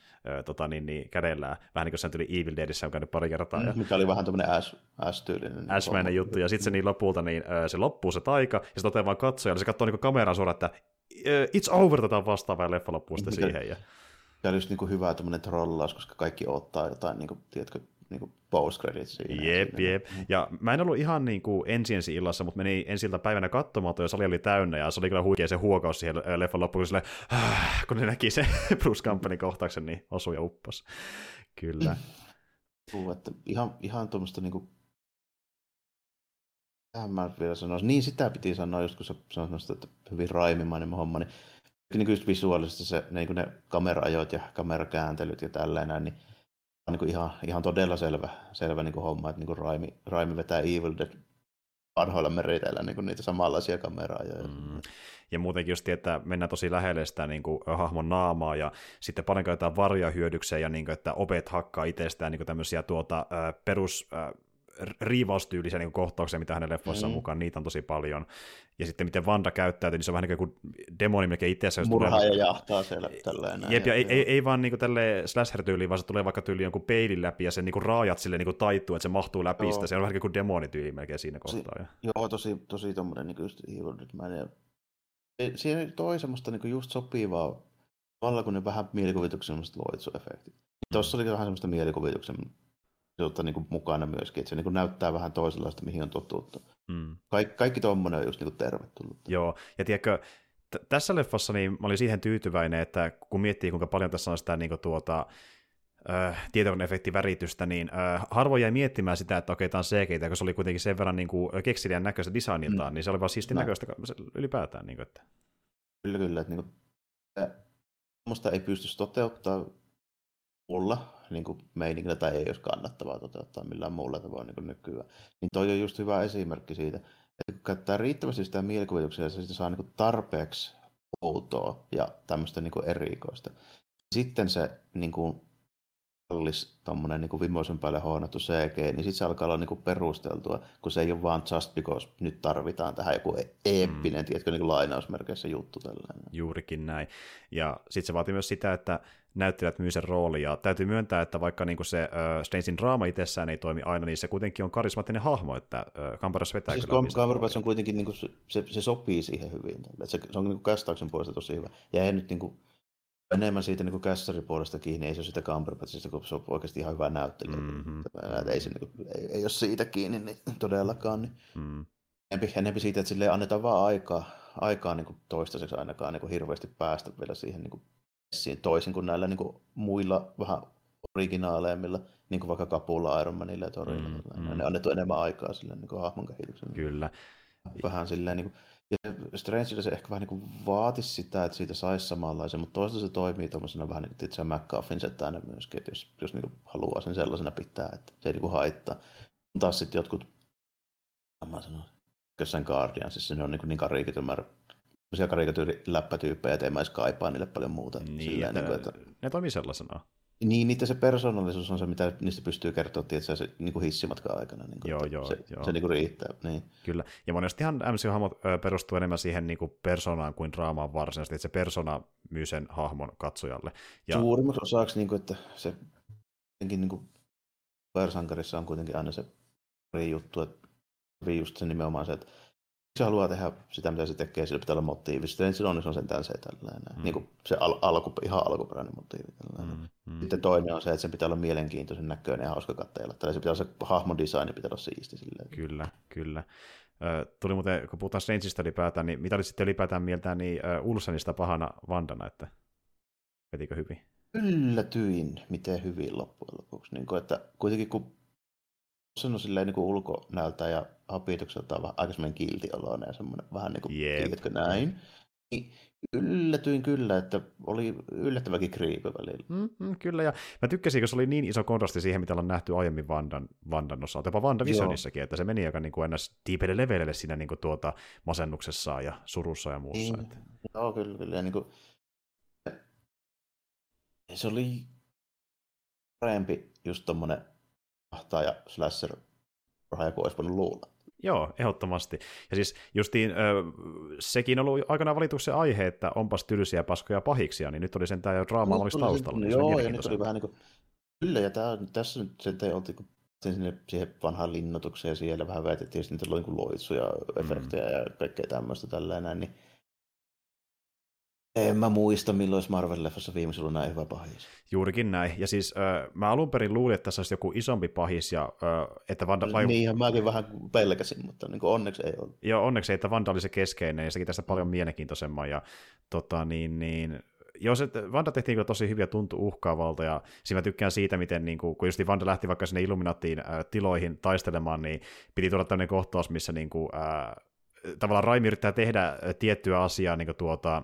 tota, niin, niin, kädellään, vähän niin kuin sen tuli Evil Deadissä on käynyt pari kertaa. Ja... Mikä oli vähän tämmöinen ass-tyylinen. Ass-mäinen juttu, ja sitten se niin lopulta niin, se loppuu se taika, ja se toteaa vaan katsoja, se katsoo niin kameraan suoraan, että it's over tätä vastaavaa, ja leffa loppuu sitten siihen. Ja... Tämä olisi niin kuin hyvä tämmöinen trollaus, koska kaikki ottaa jotain, niin kuin, tiedätkö, niin kuin post credits siinä. Jep, siinä. jep. Ja mä en ollut ihan niin kuin ensi ensi illassa, mutta meni ensiltä päivänä katsomaan, ja sali oli täynnä, ja se oli kyllä huikea se huokaus siihen leffan loppuun, sille, äh, kun ne näki se Bruce Company kohtauksen, niin osui ja uppasi. Kyllä. Puhu, että ihan, ihan tuommoista niin kuin Tähän mä vielä sanoisin. Niin sitä piti sanoa, just kun se sanoi, että hyvin raimimainen homma, niin niin kuin just visuaalisesti se, niin ne kameraajot ja kamerakääntelyt ja tällainen, niin on niin kuin ihan, ihan todella selvä, selvä niin kuin homma, että niin kuin Raimi, Raimi vetää Evil Dead vanhoilla meriteillä niin kuin niitä samanlaisia kameraajoja. Mm. Ja muutenkin just, että mennään tosi lähelle sitä niin kuin, hahmon naamaa ja sitten paljon käytetään varjoja hyödykseen ja niin kuin, että opet hakkaa itsestään niin kuin tämmöisiä tuota, perus riivaustyylisiä niin kohtauksia, mitä hänen leffoissaan mm. mukaan, niitä on tosi paljon. Ja sitten miten Vanda käyttäytyy, niin se on vähän niin kuin demoni melkein itseänsä. Murhaa tulee... ja jahtaa siellä tälleen. Jep, ja, ei, ei, ei, vaan niin tälle slasher-tyyliin, vaan se tulee vaikka tyyli jonkun peilin läpi ja sen niin raajat sille niin taittuu, että se mahtuu läpi joo. sitä. Se on vähän niin kuin demonityyli melkein siinä kohtaa. Si- joo, tosi, tosi tommoinen niin just Evil Dead Ja siinä toi semmoista niin just sopivaa, tavallaan kun ne vähän mielikuvituksen semmoista loitsuefektit. Tuossa oli vähän semmoista mielikuvituksen ottaa niin kuin mukana myöskin, että se niin kuin näyttää vähän toisenlaista, mihin on totuttu. Mm. Kaik, kaikki tuommoinen on just niin kuin tervetullut. Joo, ja tiedätkö, t- tässä leffassa niin mä olin siihen tyytyväinen, että kun miettii, kuinka paljon tässä on sitä niin kuin tuota, äh, tietokoneefektiväritystä, niin äh, harvoin jäi miettimään sitä, että okei, tämä on CG, kun se oli kuitenkin sen verran niin kuin näköistä designiltaan, mm. niin se oli vaan siisti no. näköistä ylipäätään. Niin kuin, että... Kyllä, kyllä. Että, niin kuin, ei pystyisi toteuttaa mulla niin kuin meiningillä tai ei olisi kannattavaa toteuttaa millään muulla tavoin niin kuin nykyään. Niin toi on just hyvä esimerkki siitä, että kun käyttää riittävästi sitä mielikuvituksia ja se saa niin kuin tarpeeksi outoa ja tämmöistä niin kuin erikoista. Sitten se niin kuin, kallis tommonen niin vimoisen päälle hoonattu CG, niin sitten se alkaa olla niin kuin perusteltua, kun se ei ole vaan just because nyt tarvitaan tähän joku e- eeppinen, mm. tiedätkö, niin kuin lainausmerkeissä juttu tällainen. Juurikin näin. Ja sitten se vaatii myös sitä, että näyttelijät myy sen rooli, ja täytyy myöntää, että vaikka niin kuin se äh, Strangein draama itsessään ei toimi aina, niin se kuitenkin on karismaattinen hahmo, että äh, Cumberbatch vetää siis kyllä. Cumberbatch on kuitenkin, niin kuin, se, se, sopii siihen hyvin, se, se on niin kästauksen puolesta tosi hyvä, ja ei nyt niin kuin, enemmän siitä niin kässarin puolesta kiinni, ei se ole sitä Cumberbatchista, kun se on oikeasti ihan hyvä näyttelijä. Mm-hmm. Ei, se, niin kuin, ei, ei, ole siitä kiinni niin todellakaan. Niin. Mm. Enempi, enempi siitä, että sille annetaan vaan aikaa, aikaa niin kuin toistaiseksi ainakaan niin kuin hirveästi päästä vielä siihen niin kuin toisin kuin näillä niin kuin muilla vähän originaaleimmilla, niin kuin vaikka Kapulla, Iron Manilla ja Torilla. Mm, mm. Ne annettu enemmän aikaa sille niin kuin hahmon kehityksen. Kyllä. Vähän silleen, niin kuin, ja Strangella se ehkä vähän niin vaatisi sitä, että siitä saisi samanlaisen, mutta toisaalta se toimii tuommoisena vähän niin kuin se McCuffin setänä myöskin, että jos, jos niin haluaa sen sellaisena pitää, että se ei niin haittaa. Taas sitten jotkut, mä sanon, jossain Guardiansissa ne on niin, niin karikitymärä sellaisia karikatyyriläppätyyppejä, että en mä edes kaipaa niille paljon muuta. Niin, Silleen, että, niin kuin, että... ne toimii sellaisena. Niin, niitä se persoonallisuus on se, mitä niistä pystyy kertoa tietysti, se niin kuin hissimatkan aikana. Niin kuin, joo, joo, se, joo. se niin kuin riittää. Niin. Kyllä, ja monestihan MCU-hahmot perustuu enemmän siihen niin kuin persoonaan kuin draamaan varsinaisesti, että se persona myy sen hahmon katsojalle. Ja... Suurimmaksi osaksi, niin kuin, että se niin kuin persankarissa on kuitenkin aina se juttu, että just se nimenomaan se, että se haluaa tehdä sitä, mitä se tekee, sillä pitää olla motiivi. Sitten silloin se on sentään se tällainen, mm. niin kuin se al- alku, ihan alkuperäinen motiivi. Tällainen. Mm. Mm. Sitten toinen on se, että se pitää olla mielenkiintoisen näköinen ja hauska katteella. Tällä se pitää olla se hahmon design pitää olla siisti. Silleen. Kyllä, kyllä. Tuli muuten, kun puhutaan Strangeista ylipäätään, niin mitä oli sitten ylipäätään mieltä niin Ulsenista pahana Vandana, että vetikö hyvin? Yllätyin, miten hyvin loppujen lopuksi. Niin kuin, että kuitenkin kun se on silleen niin ulkonäöltä ja hapitukselta vähän aika semmoinen kilti oloinen ja semmoinen vähän niin kuin, yep. tiedätkö näin. Niin yllätyin kyllä, että oli yllättäväkin kriipi välillä. Mm, mm, kyllä, ja mä tykkäsin, kun se oli niin iso kontrasti siihen, mitä ollaan nähty aiemmin Vandan, Vandan osalta, jopa WandaVisionissakin, että se meni aika niin kuin ennäs tiipelle levelille siinä niin kuin tuota masennuksessa ja surussa ja muussa. Niin. Että... Joo, kyllä, kyllä. Ja niin kuin... Se oli parempi just tommonen ja slasher raha kuin olisi voinut luulla. Joo, ehdottomasti. Ja siis justiin, sekin on ollut aikanaan valituksen aihe, että onpas tylsiä paskoja pahiksia, niin nyt oli sentään jo draamaa no, olisi taustalla. Niin joo, ja nyt oli vähän niin kuin, kyllä, ja tää, tässä nyt sen oltiin kun sinne siihen vanhaan linnoitukseen ja siellä vähän väitettiin, että niitä oli niin loitsuja, efektejä mm. ja kaikkea tämmöistä tällainen, niin en mä muista, milloin olisi Marvel-leffassa viimeisellä ollut näin hyvä pahis. Juurikin näin. Ja siis äh, mä alun perin luulin, että tässä olisi joku isompi pahis. Ja, äh, että Vanda, vai... Niinhän mäkin vähän pelkäsin, mutta niin onneksi ei ollut. Joo, onneksi ei, että Vanda oli se keskeinen ja sekin tästä paljon mm. mielenkiintoisemman. Ja, tota, niin, niin, jos et, Vanda tehtiin kyllä tosi hyviä, tuntui uhkaavalta, ja siinä mä tykkään siitä, miten niin kuin, kun just Vanda lähti vaikka sinne Illuminatiin äh, tiloihin taistelemaan, niin piti tulla tämmöinen kohtaus, missä niin kuin, äh, tavallaan Raimi yrittää tehdä tiettyä asiaa niin kuin tuota,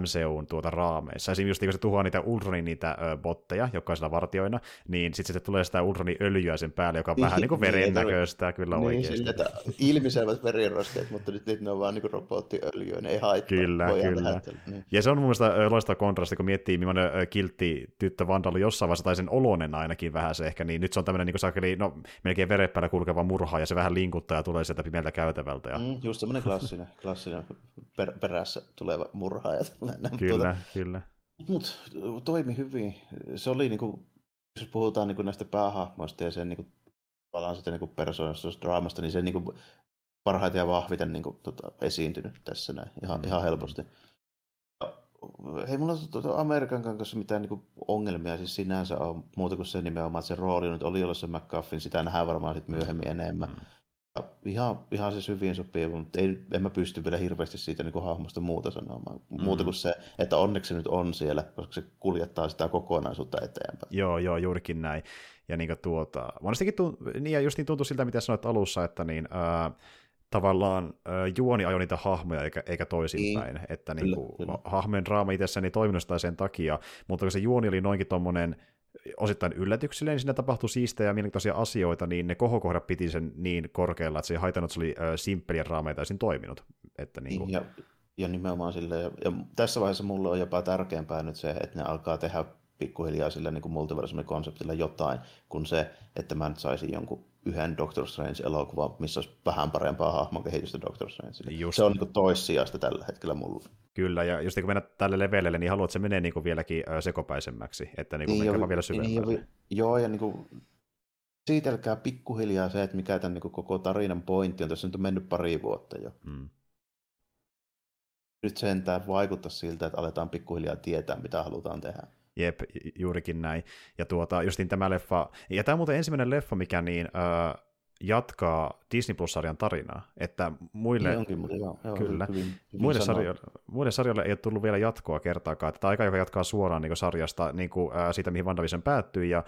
MCUn tuota raameissa. Esimerkiksi just, kun se tuhoaa niitä Ultronin niitä ö, botteja, jotka on siellä vartioina, niin sitten se tulee sitä Ultronin öljyä sen päälle, joka on niin, vähän niin kuin veren näköistä kyllä niin, oikeasti. Että ilmiselvät veriroskeet, mutta nyt, nyt ne on vaan niin robottiöljyä, ne ei haittaa. Kyllä, kyllä. niin. Ja se on mun mielestä loistava kontrasti, kun miettii, millainen kiltti tyttö Vandal jossain vaiheessa, tai sen olonen ainakin vähän se ehkä, niin nyt se on tämmöinen niin kuin sakeli, no melkein verepäällä kulkeva murha, ja se vähän linkuttaa ja tulee sieltä pimeältä käytävältä. Ja... Mm, just semmoinen klassinen, klassinen per, perässä tuleva murha. Tällainen. Kyllä, tuota, kyllä. Mutta toimi hyvin. Se oli, niinku, jos puhutaan niinku näistä päähahmoista ja sen niinku, palaan sitten niinku persoonallisesta draamasta, niin se niinku, parhaiten ja vahviten niinku, tota, esiintynyt tässä näin, ihan, mm. ihan helposti. Ei mulla tuota Amerikan kanssa mitään niinku ongelmia siis sinänsä on, muuta kuin se nimenomaan, että se rooli nyt oli ollut se McCuffin, sitä nähdään varmaan sit myöhemmin enemmän. Mm ihan, ihan siis hyvin sopii, mutta ei, en mä pysty vielä hirveästi siitä niin hahmosta muuta sanomaan. Mm. Muuta kuin se, että onneksi nyt on siellä, koska se kuljettaa sitä kokonaisuutta eteenpäin. Joo, joo, juurikin näin. Ja niin tuota, monestikin tunt, niin, ja just niin tuntui siltä, mitä sanoit alussa, että niin, ää, tavallaan äh, juoni ajoi niitä hahmoja eikä, eikä toisinpäin, niin. että niin kuin, hahmojen draama itsessäni ei toiminut sen takia, mutta kun se juoni oli noinkin tuommoinen osittain yllätyksille, niin siinä tapahtui siistejä ja mielenkiintoisia asioita, niin ne kohokohdat piti sen niin korkealla, että se ei haitannut, se oli äh, simppeliä raameja täysin toiminut. Että niin kuin... ja, ja nimenomaan sille, ja, ja tässä vaiheessa mulle on jopa tärkeämpää nyt se, että ne alkaa tehdä pikkuhiljaa sillä niin multiversumikonseptilla jotain, kuin se, että mä nyt saisin jonkun yhden Doctor Strange-elokuvan, missä olisi vähän parempaa hahmon kehitystä Doctor Strange. Just. Se on niin toissijasta tällä hetkellä mulla. Kyllä, ja just niin kun mennä tälle levelelle, niin haluat, että se menee niin kuin vieläkin sekopäisemmäksi, että niin kuin niin, jo, vielä syvempää. Niin, joo, ja niin kuin, siitelkää pikkuhiljaa se, että mikä tämän niin kuin koko tarinan pointti on. Tässä nyt on mennyt pari vuotta jo. Mm. Nyt sentään vaikuttaa siltä, että aletaan pikkuhiljaa tietää, mitä halutaan tehdä. Jep, juurikin näin. Ja tuota, justin tämä leffa, ja tämä on muuten ensimmäinen leffa, mikä niin, äh, jatkaa Disney Plus-sarjan tarinaa, että muille, niin onkin, joo, joo, kyllä, hyvin, hyvin muille, sarjoille, muille sarjoille ei ole tullut vielä jatkoa kertaakaan, että tämä aika, joka jatkaa suoraan niin sarjasta niin kuin, äh, siitä, mihin WandaVision päättyy, ja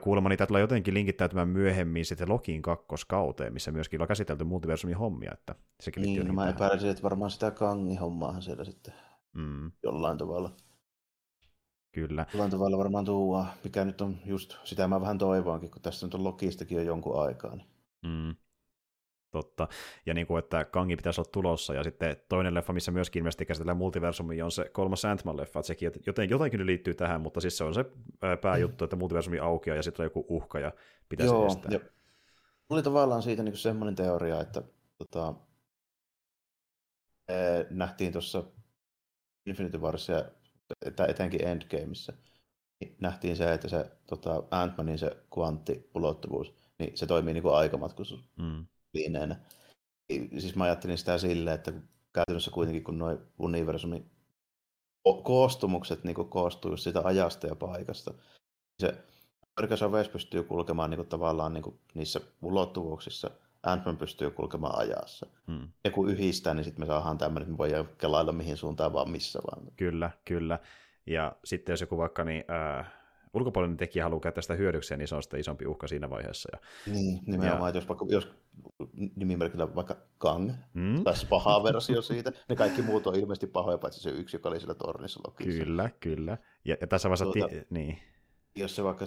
kuulemma niitä tulee jotenkin linkittäytymään myöhemmin sitten Lokiin kakkoskauteen, missä myöskin on käsitelty multiversumin hommia, että sekin niin, no mä epäilisin, että varmaan sitä kangihommaahan siellä sitten mm. jollain tavalla. Kyllä. Jollain tavalla varmaan tuua, mikä nyt on just, sitä mä vähän toivoinkin, kun tässä nyt on Lokistakin jo jonkun aikaa. Niin. Mm. Totta. Ja niin kuin, että Kangi pitäisi olla tulossa, ja sitten toinen leffa, missä myöskin ilmeisesti käsitellään multiversumi, on se kolmas Ant-Man-leffa, että sekin joten, jotenkin liittyy tähän, mutta siis se on se pääjuttu, että multiversumi aukeaa ja sitten on joku uhka ja pitäisi Joo, estää. Ja oli tavallaan siitä niin semmoinen teoria, että tota, nähtiin tuossa Infinity Warsia että etenkin Endgameissa, niin nähtiin se, että se tota, Ant-Manin se kvanttiulottuvuus, niin se toimii niin kuin aikamatkustusliineenä. Mm. Siis mä ajattelin sitä silleen, että käytännössä kuitenkin kun nuo universumin koostumukset niin kuin koostuu just siitä ajasta ja paikasta, niin se West pystyy kulkemaan niin kuin, tavallaan niin kuin, niissä ulottuvuuksissa, Ant-Man pystyy kulkemaan ajassa. Hmm. Ja kun yhdistää, niin sitten me saadaan tämmöinen, että me voidaan kelailla mihin suuntaan vaan missä vaan. Kyllä, kyllä. Ja sitten jos joku vaikka niin, äh, ulkopuolinen tekijä haluaa käyttää sitä hyödykseen, niin se on sitten isompi uhka siinä vaiheessa. Ja, niin, nimenomaan, ja... jos, vaikka, jos nimimerkillä vaikka Kang, mm? tai paha versio siitä, niin kaikki muut on ilmeisesti pahoja, paitsi se yksi, joka oli sillä tornissa Lokissa. Kyllä, kyllä. Ja, ja tässä vaiheessa, tuota, ti- niin. Jos se vaikka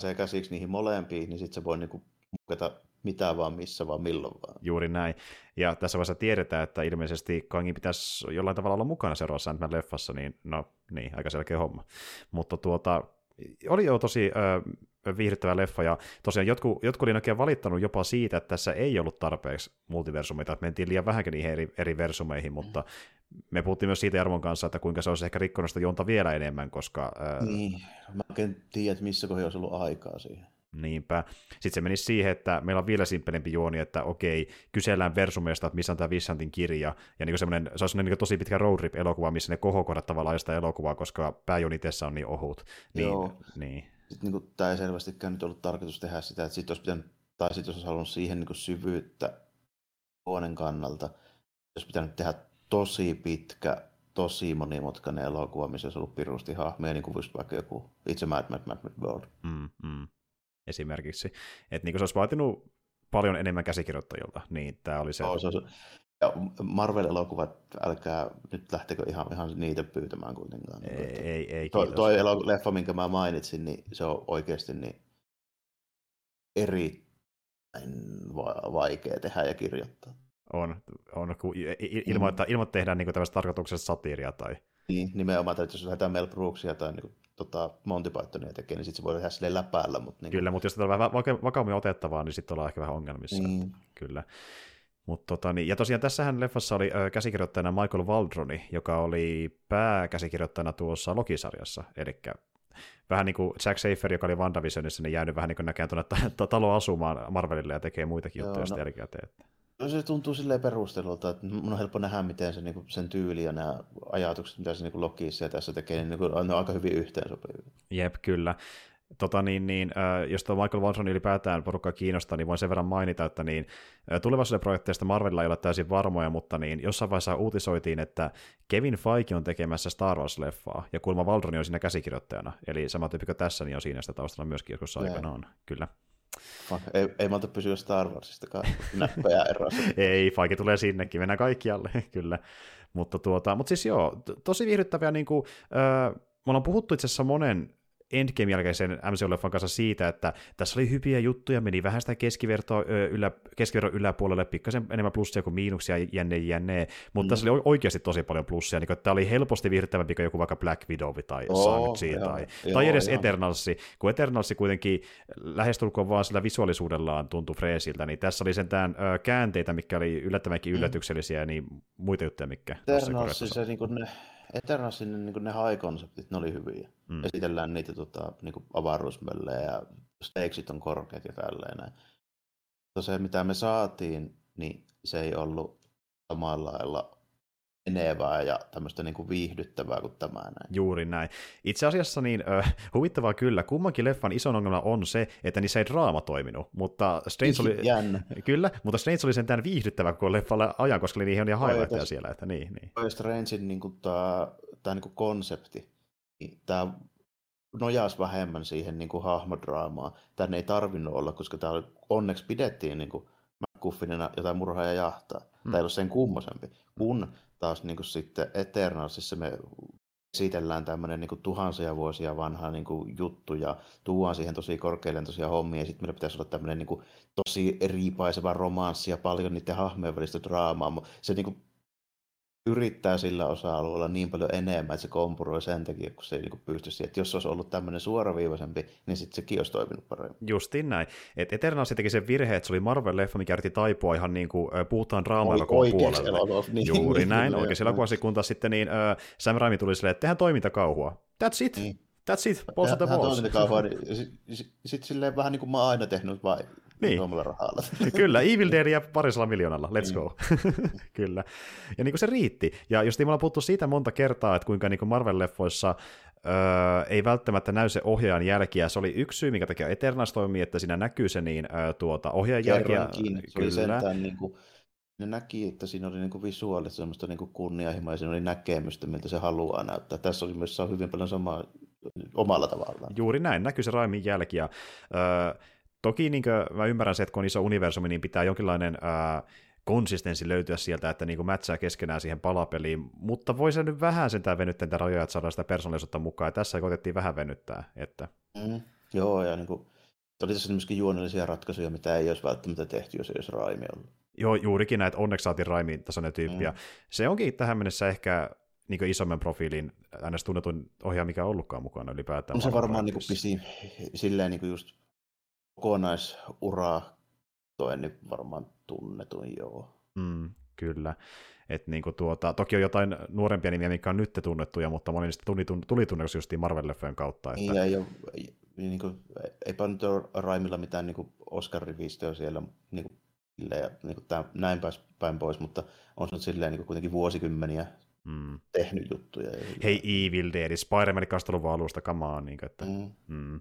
se käsiksi niihin molempiin, niin sitten se voi niinku mukata mitä vaan, missä vaan, milloin vaan. Juuri näin. Ja tässä vaiheessa tiedetään, että ilmeisesti Kangin pitäisi jollain tavalla olla mukana seuraavassa ant leffassa niin no niin, aika selkeä homma. Mutta tuota, Oli jo tosi ö, viihdyttävä leffa, ja tosiaan jotkut, jotkut oli oikein valittanut jopa siitä, että tässä ei ollut tarpeeksi multiversumeita, että mentiin liian vähänkin niihin eri, eri versumeihin, mutta me puhuttiin myös siitä Jarmon kanssa, että kuinka se olisi ehkä rikkonut sitä juonta vielä enemmän, koska... Ö... Niin, mä en tiedä, että missä kohdassa olisi ollut aikaa siihen. Niinpä. Sitten se menisi siihen, että meillä on vielä simppelempi juoni, että okei, kysellään Versumeesta, että missä on tämä Vissantin kirja, ja niin semmoinen, se on niin tosi pitkä road elokuva missä ne kohokohdat tavallaan sitä elokuvaa, koska pääjuoni tässä on niin ohut. Niin, Joo. Niin. Sitten niin kuin, tämä ei selvästikään nyt ollut tarkoitus tehdä sitä, että sitten olisi pitänyt, tai sitten olisi halunnut siihen niin syvyyttä huoneen kannalta, olisi pitänyt tehdä tosi pitkä, tosi monimutkainen elokuva, missä olisi ollut pirusti hahmeja, niin kuin vaikka joku itse Mad Mad Mad Mad World. Mm, mm esimerkiksi. Että niin se olisi vaatinut paljon enemmän käsikirjoittajilta, niin tämä oli se. Oh, se, on, ja Marvel-elokuvat, älkää nyt lähtekö ihan, ihan niitä pyytämään kuitenkaan. Ei, ei, ei toi, toi leffa, minkä mä mainitsin, niin se on oikeasti niin erittäin vaikea tehdä ja kirjoittaa. On, on ilman, mm. että, ilman, että tehdään niin tällaista tarkoituksesta satiiria tai... Niin, nimenomaan, että jos lähdetään Mel Brooksia tai niin tota, Monty Pythonia tekee, niin sitten se voi tehdä silleen läpäällä. Mutta niin Kyllä, mutta jos tätä on vähän vakaummin otettavaa, niin sitten ollaan ehkä vähän ongelmissa. Mm. Kyllä. Mut tota, niin, ja tosiaan tässähän leffassa oli ö, käsikirjoittajana Michael Waldroni, joka oli pääkäsikirjoittajana tuossa Loki-sarjassa, eli vähän niin kuin Jack Safer, joka oli WandaVisionissa, niin jäänyt vähän niin kuin näkään tuonne talo asumaan Marvelille ja tekee muitakin Joo, juttuja no, jälkikäteen. No se tuntuu silleen perustelulta, että mun on helppo nähdä, miten se, niin sen tyyli ja nämä ajatukset, mitä se niin Lokissa ja tässä tekee, niin kuin, on aika hyvin yhteensopivia. Jep, kyllä. Tota, niin, niin, äh, jos tuo Michael Watson ylipäätään porukkaa kiinnostaa, niin voin sen verran mainita, että niin, äh, tulevaisuuden projekteista Marvelilla ei ole täysin varmoja, mutta niin, jossain vaiheessa uutisoitiin, että Kevin Feige on tekemässä Star Wars-leffaa, ja kuulemma Waldron on siinä käsikirjoittajana, eli sama tyyppi kuin tässä, niin on siinä sitä taustalla myöskin joskus aikanaan, kyllä. Ei, ei malta pysyä Star Warsistakaan näppejä erossa. ei, Faike tulee sinnekin, mennään kaikkialle, kyllä. Mutta, tuota, mutta siis joo, tosi viihdyttäviä, niin kuin, äh, me ollaan puhuttu itse asiassa monen Endgame jälkeisen MCU-leffan kanssa siitä, että tässä oli hyviä juttuja, meni vähän sitä keskivertoa ylä, keskiverron yläpuolelle, pikkasen enemmän plussia kuin miinuksia, jänne, jänne, mutta mm. tässä oli oikeasti tosi paljon plussia, niin tämä oli helposti viihdyttävämpi kuin joku vaikka Black Widow tai oh, Shang-Chi tai, joo, tai edes joo. Eternalsi, kun Eternalsi kuitenkin lähestulkoon vaan sillä visuaalisuudellaan tuntui freesiltä, niin tässä oli sentään ö, käänteitä, mikä oli yllättävänkin mm. yllätyksellisiä, niin muita juttuja, mikä... Eternalsi, se, niin kuin ne Eternalsin niin ne high-konseptit, ne oli hyviä. Mm. Esitellään niitä tota, niin avaruusmöllejä ja stakesit on korkeat ja tälleen näin. Mutta se, mitä me saatiin, niin se ei ollut samalla lailla menevää ja tämmöistä niin kuin viihdyttävää kuin tämä näin. Juuri näin. Itse asiassa niin äh, huvittavaa kyllä, kummankin leffan ison ongelma on se, että niissä ei draama toiminut, mutta Strange oli, Jännä. kyllä, mutta Strange oli sentään viihdyttävä koko leffalle ajan, koska oli niin hienoja highlightteja siellä, että niin. niin. Toi Strangein niin kuin, tämä, tämä niin kuin konsepti, niin tämä nojaisi vähemmän siihen niin kuin hahmodraamaan. Tänne ei tarvinnut olla, koska tämä onneksi pidettiin niin kuin McGuffinina jotain murhaa ja jahtaa. Hmm. Tämä ei ole sen kummosempi. Kun taas niin kuin sitten Eternalsissa me esitellään tämmöinen niin tuhansia vuosia vanha niin kuin juttu ja tuodaan siihen tosi korkealentoisia hommia ja sitten meillä pitäisi olla tämmöinen niin kuin, tosi riipaiseva romanssi ja paljon niiden hahmojen välistä draamaa. Se niin kuin, yrittää sillä osa-alueella niin paljon enemmän, että se kompuroi sen takia, kun se ei niin pysty siihen. Että jos se olisi ollut tämmöinen suoraviivaisempi, niin sitten sekin olisi toiminut paremmin. Justiin näin. Et Eternals teki sen virhe, että se oli Marvel-leffa, mikä yritti taipua ihan niin kuin puhutaan draamaa koko puolelle. Niin, Juuri näin, niin, oikein elokuvassa, kun taas sitten niin, äh, Sam Raimi tuli silleen, että tehdään toimintakauhua. That's it. Niin. That's it, balls the balls. Niin sitten sit silleen vähän niin kuin mä oon aina tehnyt vai niin. rahalla. Kyllä, Evil Dead ja parisella miljoonalla, let's go. Kyllä. Ja niin kuin se riitti. Ja just me ollaan puhuttu siitä monta kertaa, että kuinka niin Marvel-leffoissa öö, ei välttämättä näy se ohjaajan jälkiä. Se oli yksi syy, mikä takia Eternals toimii, että siinä näkyy se niin, öö, tuota, ohjaajan jälkiä. Se Kyllä. sentään niin kuin, ne näki, että siinä oli niin kuin visuaalista semmoista niin kuin kunnianhimoa ja siinä oli näkemystä, miltä se haluaa näyttää. Tässä oli myös hyvin paljon samaa omalla tavallaan. Juuri näin, näkyy se Raimin jälki. Ja, öö, Toki niin kuin, mä ymmärrän se, että kun on iso universumi, niin pitää jonkinlainen ää, konsistenssi löytyä sieltä, että niin mätsää keskenään siihen palapeliin, mutta voi se nyt vähän sentään venyttää niitä rajoja, että saadaan sitä persoonallisuutta mukaan, ja tässä koitettiin vähän venyttää. Että... Mm, joo, ja niin kuin, oli tässä myöskin juonellisia ratkaisuja, mitä ei olisi välttämättä tehty, jos ei olisi Raimi ollut. Joo, juurikin näitä, onneksi saatiin Raimin tasoinen tyyppi, mm. se onkin tähän mennessä ehkä niin isomman profiilin aina tunnetun ohjaaja, mikä on ollutkaan mukana ylipäätään. On se varmaan niin pisi silleen niin just kokonaisuraa toen niin varmaan tunnetun, joo. Mm, kyllä. Et niin kuin tuota, toki on jotain nuorempia nimiä, mitkä on nyt tunnettuja, mutta moni niistä tuli, tuli tunnetuksi justiin Marvel-lefföjen kautta. Että... Ja ei, ole, niin kuin, eipä nyt ole Raimilla mitään niin Oscar-rivistöä siellä niin kuin, ja niin kuin, tämän, näin päin pois, mutta on se nyt silleen niin kuin, kuitenkin vuosikymmeniä mm. tehnyt juttuja. Hei Evil Dead, Spider-Man 2000 alusta, kamaan. Niin että, mm. Mm.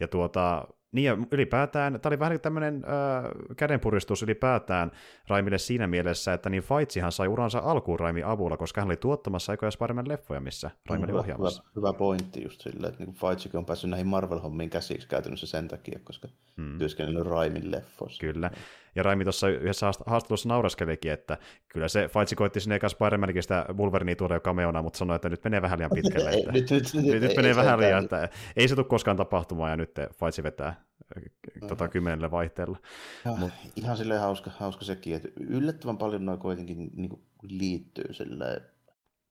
Ja tuota, niin ja ylipäätään, tämä oli vähän niin tämmöinen äh, kädenpuristus ylipäätään Raimille siinä mielessä, että niin Faitsihan sai uransa alkuun Raimi avulla, koska hän oli tuottamassa aikoja Spider-Man leffoja, missä Raimi oli ohjaamassa. Hyvä, hyvä pointti just silleen, että niin Faitsikin on päässyt näihin Marvel-hommiin käsiksi käytännössä sen takia, koska hmm. työskennellyt Raimin leffoissa. Kyllä. Ja Raimi tuossa yhdessä haastattelussa nauraskelikin, että kyllä se Faitsi koitti sinne ekas Spider-Manikin sitä Wolverinea tuoda jo kameona, mutta sanoi, että nyt menee vähän liian pitkälle. Että, nyt, nyt, nyt, nyt, nyt menee vähän liian, että ei se tule koskaan tapahtumaan, ja nyt Faitsi vetää tota, kymmenellä vaihteella. Ja, Mut... Ihan silleen hauska, hauska sekin, että yllättävän paljon noin kuitenkin niin kuin liittyy silleen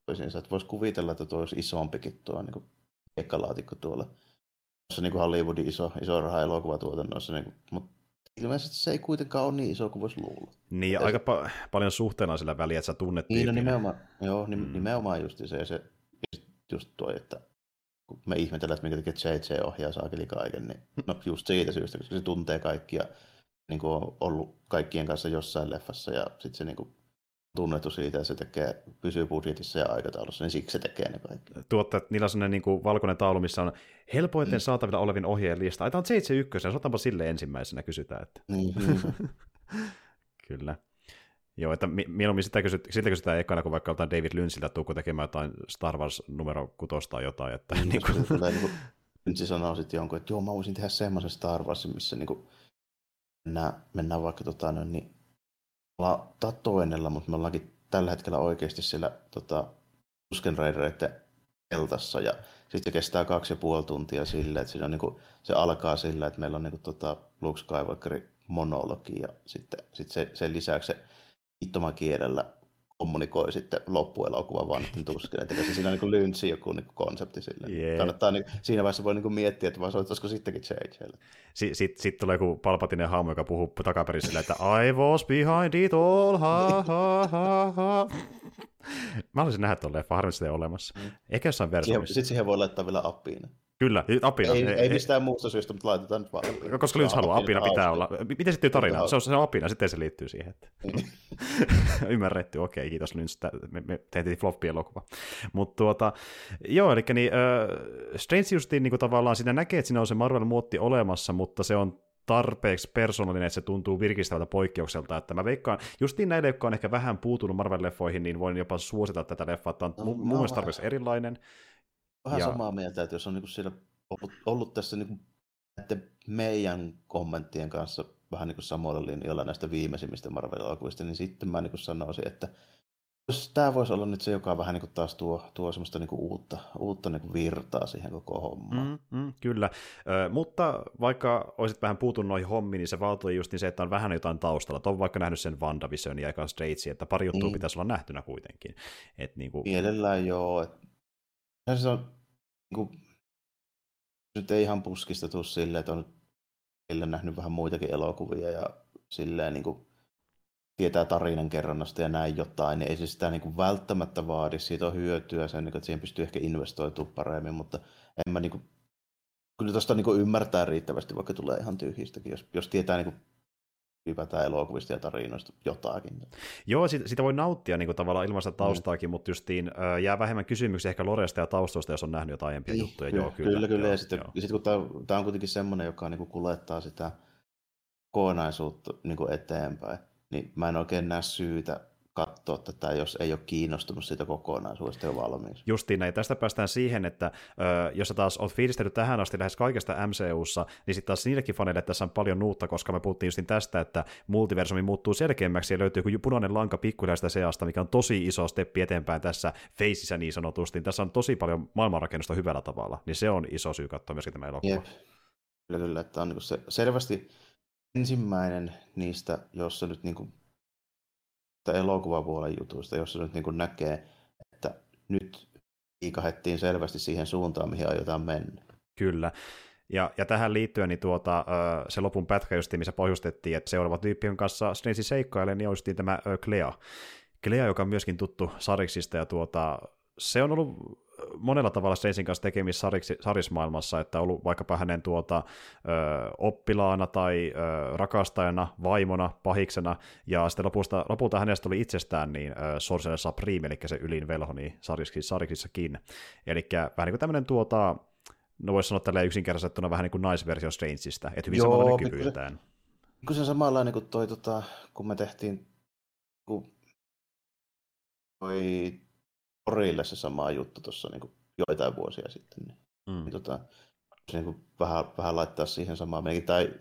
toisiinsa, että voisi kuvitella, että tuo olisi isompikin tuo niin ekkalaatikko tuolla tuossa niin kuin Hollywoodin iso, iso raha elokuvatuotannossa, niin kuin, mutta ilmeisesti se ei kuitenkaan ole niin iso kuin voisi luulla. Niin, ja aika pa- paljon suhteena sillä väliä, että sä tunnet Niin, no nimenomaan, joo, mm. nimenomaan just se, se just tuo, että kun me ihmetellään, että minkä takia JJ ohjaa saakeli kaiken, niin no just siitä syystä, koska se tuntee kaikkia, niin kuin on ollut kaikkien kanssa jossain leffassa ja sitten se niin kuin tunnettu siitä, että se tekee, pysyy budjetissa ja aikataulussa, niin siksi se tekee ne kaikki. Tuottajat, niillä on sellainen niin kuin valkoinen taulu, missä on helpoiten mm. saatavilla olevin ohjeen lista. Ai, tämä on JJ1, otanpa sille ensimmäisenä, kysytään. Että. Niin, Kyllä. Joo, että mieluummin sitä, kysyt, sitä kysytään ekana, kun vaikka jotain David Lynchiltä, tuuko tekemään jotain Star Wars numero kutosta tai jotain. Että, niin, niin kuin... Niin kuin, Lynch sanoo sitten jonkun, että joo, mä voisin tehdä semmoisen Star Warsin, missä niin kuin, mennään, mennään vaikka tota, no, niin, ollaan tatoenella, mutta me ollaankin tällä hetkellä oikeasti siellä tota, Tusken Raidereiden ja sitten kestää kaksi ja puoli tuntia sille, että siinä on, niin kuin, se alkaa sillä, että meillä on niin kuin, tota, Luke Skywalkerin monologi ja sitten sit se, sen lisäksi se kielellä kommunikoi sitten loppuelokuvan vanhten tuskin. Että se siinä on niin lyntsi joku niin konsepti sille. Yeah. Kannattaa, niin, siinä vaiheessa voi niin miettiä, että vaan soittaisiko sittenkin JJlle. Sitten sit, sit tulee joku palpatinen haamu, joka puhuu takaperin silleen, että I was behind it all, ha ha ha ha. Mä haluaisin nähdä tuon leffa, harvemmin sitä ei olemassa. Mm. Ehkä jossain versioissa. Sitten siihen voi laittaa vielä appiin. Kyllä, apina. Ei, ei, ei mistään muusta syystä, mutta laitetaan nyt vaan. Koska Lynch haluaa, apina pitää olla. Miten sitten tarina? Se on, se on apina, sitten se liittyy siihen. Että... Ymmärretty, okei, okay, kiitos Lynch. Me, me tehtiin floppi-elokuva. Mutta tuota, joo, eli niin, uh, Strange justiin niin tavallaan siinä näkee, että siinä on se Marvel-muotti olemassa, mutta se on tarpeeksi persoonallinen, että se tuntuu virkistävältä poikkeukselta, että mä veikkaan, justiin näille, jotka on ehkä vähän puutunut Marvel-leffoihin, niin voin jopa suositella tätä leffaa, että on no, mun mielestä tarpeeksi erilainen, vähän ja... samaa mieltä, että jos on niin siellä ollut, ollut tässä niin näiden meidän kommenttien kanssa vähän niin samoilla linjoilla näistä viimeisimmistä Marvel-elokuvista, niin sitten mä niin sanoisin, että jos tämä voisi olla nyt se, joka vähän niin taas tuo, tuo semmoista niin uutta, uutta niin virtaa siihen koko hommaan. Mm, mm, kyllä, Ö, mutta vaikka olisit vähän puutunut noihin hommiin, niin se vaatii just niin se, että on vähän jotain taustalla. On vaikka nähnyt sen WandaVisionin ja Straitsin, että pari juttua mm. pitäisi olla nähtynä kuitenkin. Et niin kuin... Mielellään joo, että se on kuin, nyt ei ihan puskista tule silleen, että on sillä nähnyt vähän muitakin elokuvia ja silleen niin kuin, tietää tarinan kerronnasta ja näin jotain, niin ei se sitä niin kuin välttämättä vaadi, siitä on hyötyä, sen, niin kuin, että siihen pystyy ehkä investoitumaan paremmin, mutta en mä niin kuin, kyllä tuosta niin ymmärtää riittävästi, vaikka tulee ihan tyhjistäkin, jos, jos tietää niin kuin ylipäätään elokuvista ja tarinoista jotakin. Joo, sitä, sitä voi nauttia niin kuin tavallaan ilmaista taustaakin, mm. mutta justiin jää vähemmän kysymyksiä ehkä Loresta ja taustoista, jos on nähnyt jotain aiempia niin, juttuja. Kyllä, joo, kyllä, kyllä. kyllä. Joo, ja sitten, joo. sit, kun tämä on kuitenkin semmoinen, joka niin kuin kuljettaa sitä kokonaisuutta niin kuin eteenpäin, niin mä en oikein näe syytä katsoa tätä, jos ei ole kiinnostunut siitä kokonaisuudesta jo valmiiksi. Justiin näin. Tästä päästään siihen, että ö, jos sä taas oot fiilistellyt tähän asti lähes kaikesta MCUssa, niin sitten taas niillekin faneille tässä on paljon nuutta, koska me puhuttiin justin tästä, että multiversumi muuttuu selkeämmäksi ja löytyy joku punainen lanka pikkuhiljaa seasta, mikä on tosi iso steppi eteenpäin tässä feisissä niin sanotusti. Tässä on tosi paljon maailmanrakennusta hyvällä tavalla, niin se on iso syy katsoa myöskin tämä elokuva. Jep. Kyllä, kyllä, että on niin se selvästi ensimmäinen niistä, jossa nyt niin kuin elokuvapuolen jutuista, jossa nyt niin näkee, että nyt liikahettiin selvästi siihen suuntaan, mihin aiotaan mennä. Kyllä. Ja, ja tähän liittyen niin tuota, se lopun pätkä, just, missä pohjustettiin, että seuraava tyyppi, kanssa Snacy seikkailee, niin olisi tämä Clea. Clea, joka on myöskin tuttu Sariksista, ja tuota, se on ollut monella tavalla Strangein kanssa tekemissä sariksi, sarismaailmassa, että on ollut vaikkapa hänen tuota, ö, oppilaana tai ö, rakastajana, vaimona, pahiksena, ja sitten lopusta, lopulta hänestä oli itsestään niin ö, Sorcerer Supreme, eli se ylin velho niin sariksissa, sariksissakin. Eli vähän niin kuin tämmöinen tuota, no voisi sanoa tälleen yksinkertaisettuna vähän niin kuin naisversio Strangeista, että hyvin Joo, samanlainen kyvyltään. Kun se samanlainen kuin toi, tota, kun me tehtiin kun toi Orille se sama juttu tuossa niin joitain vuosia sitten. Niin, mm. niin tota, se niin kuin vähän, vähän laittaa siihen samaan meikin. Tai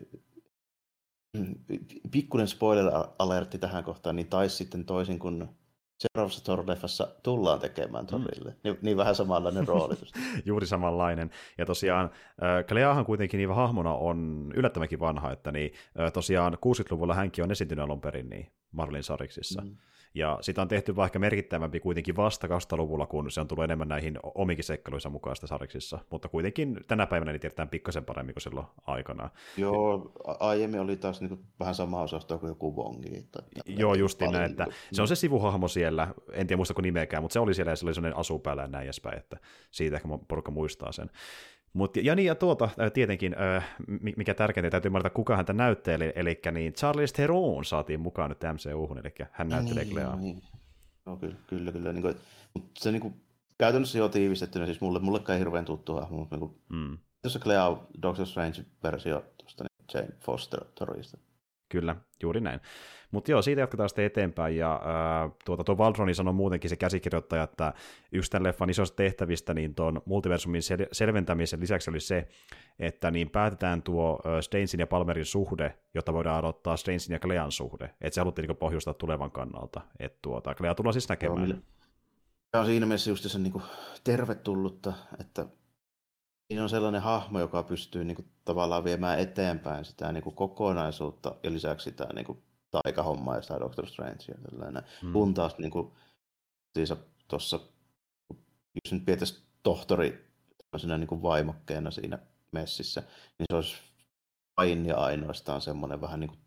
pikkuinen spoiler-alertti tähän kohtaan, niin taisi sitten toisin kuin seuraavassa Thor-leffassa tullaan tekemään Thorille. Mm. Niin, niin vähän samanlainen rooli. Juuri samanlainen. Ja tosiaan äh, Kleahan kuitenkin niin hahmona on yllättävänkin vanha, että niin, äh, tosiaan 60-luvulla hänkin on esiintynyt alun perin niin Marlin Sariksissa. Mm. Ja sitä on tehty vaikka merkittävämpi kuitenkin vasta 2000-luvulla, kun se on tullut enemmän näihin omikin seikkailuissa mukaan sitä sariksissa. Mutta kuitenkin tänä päivänä niin tiedetään pikkasen paremmin kuin silloin aikana. Joo, aiemmin oli taas niin kuin vähän sama osasto kuin joku Wongi. Joo, just näin, että niin se on se sivuhahmo siellä, en tiedä muista kuin nimeäkään, mutta se oli siellä ja se oli sellainen asu päällä ja näin edespäin, että siitä ehkä porukka muistaa sen. Mut, ja niin ja tuota, tietenkin, mikä tärkeintä, täytyy ymmärtää, kuka häntä näytteli, eli niin Charles Theron saatiin mukaan nyt MCU-hun, eli hän näyttelee niin, Cleaa. Niin. No, kyllä, kyllä, kyllä. Niin kuin, mutta se niin kuin, käytännössä jo tiivistettynä, siis mulle, mulle ei hirveän tuttu hahmo, mutta niin kuin, mm. tuossa Clea Doctor Strange-versio tuosta niin Jane Foster Torista. Kyllä, juuri näin. Mutta joo, siitä jatketaan sitten eteenpäin, ja ää, tuota, tuo Valdroni sanoi muutenkin se käsikirjoittaja, että yksi tämän leffan isoista tehtävistä niin tuon multiversumin sel- selventämisen lisäksi oli se, että niin päätetään tuo Stainsin ja Palmerin suhde, jotta voidaan aloittaa Stainsin ja Clean suhde. Että se haluttiin niin pohjustaa tulevan kannalta. Että tuota, Clea tullaan siis näkemään. Joo, Tämä on siinä mielessä just se niin kuin tervetullutta, että siinä on sellainen hahmo, joka pystyy niin kuin, tavallaan viemään eteenpäin sitä niin kuin, kokonaisuutta ja lisäksi sitä niin kuin, taikahommaa ja sitä Doctor Strangea. Tällainen. Mm. Kun taas niin kuin, siis tuossa, jos nyt pietäisi tohtori tämmöisenä niin kuin vaimokkeena siinä messissä, niin se olisi vain ja ainoastaan semmoinen vähän niin kuin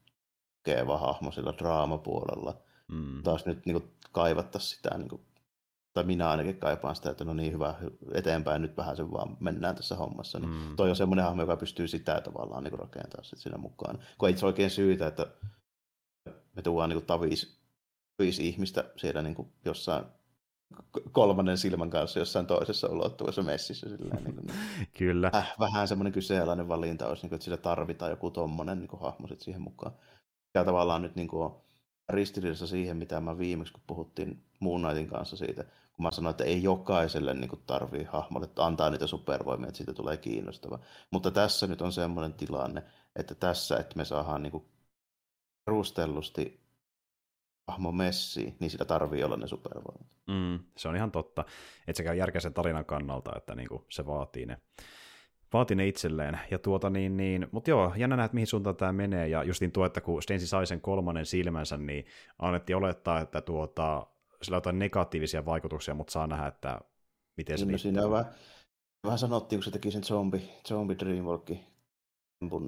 keva hahmo sillä draamapuolella. Mm. Taas nyt niin kuin, kaivattaisiin sitä niin kuin, tai minä ainakin kaipaan sitä, että no niin hyvä, eteenpäin nyt vähän sen vaan mennään tässä hommassa. Niin mm. Toi on semmoinen hahmo, joka pystyy sitä tavallaan niin rakentamaan sit siinä mukaan. Kun ei se oikein syytä, että me tuodaan niin tavis, viisi ihmistä siellä niin kuin jossain kolmannen silmän kanssa jossain toisessa ulottuvassa messissä. Silleen, niin kuin, Kyllä. Äh, vähän semmoinen kyseenalainen valinta olisi, niin kuin, että sillä tarvitaan joku tommonen niin kuin, hahmo sit siihen mukaan. Ja tavallaan nyt niin kuin, on ristiriidassa siihen, mitä mä viimeksi, kun puhuttiin Moon Knightin kanssa siitä, kun mä sanoin, että ei jokaiselle niin tarvii hahmolle antaa niitä supervoimia, että siitä tulee kiinnostava. Mutta tässä nyt on semmoinen tilanne, että tässä, että me saadaan niin perustellusti hahmo messi, niin sitä tarvii olla ne supervoimat. Mm, se on ihan totta. Että se käy järkeä sen tarinan kannalta, että niinku se vaatii ne, vaatii ne itselleen. Ja tuota niin, niin, mutta joo, jännä nähdä, mihin suuntaan tämä menee. Ja justin tuo, että kun Stensi sai sen kolmannen silmänsä, niin annettiin olettaa, että tuota, sillä on jotain negatiivisia vaikutuksia, mutta saa nähdä, että miten se... No, siinä vähän, vähän sanottiin, kun se teki sen zombi, zombi Dreamwalkin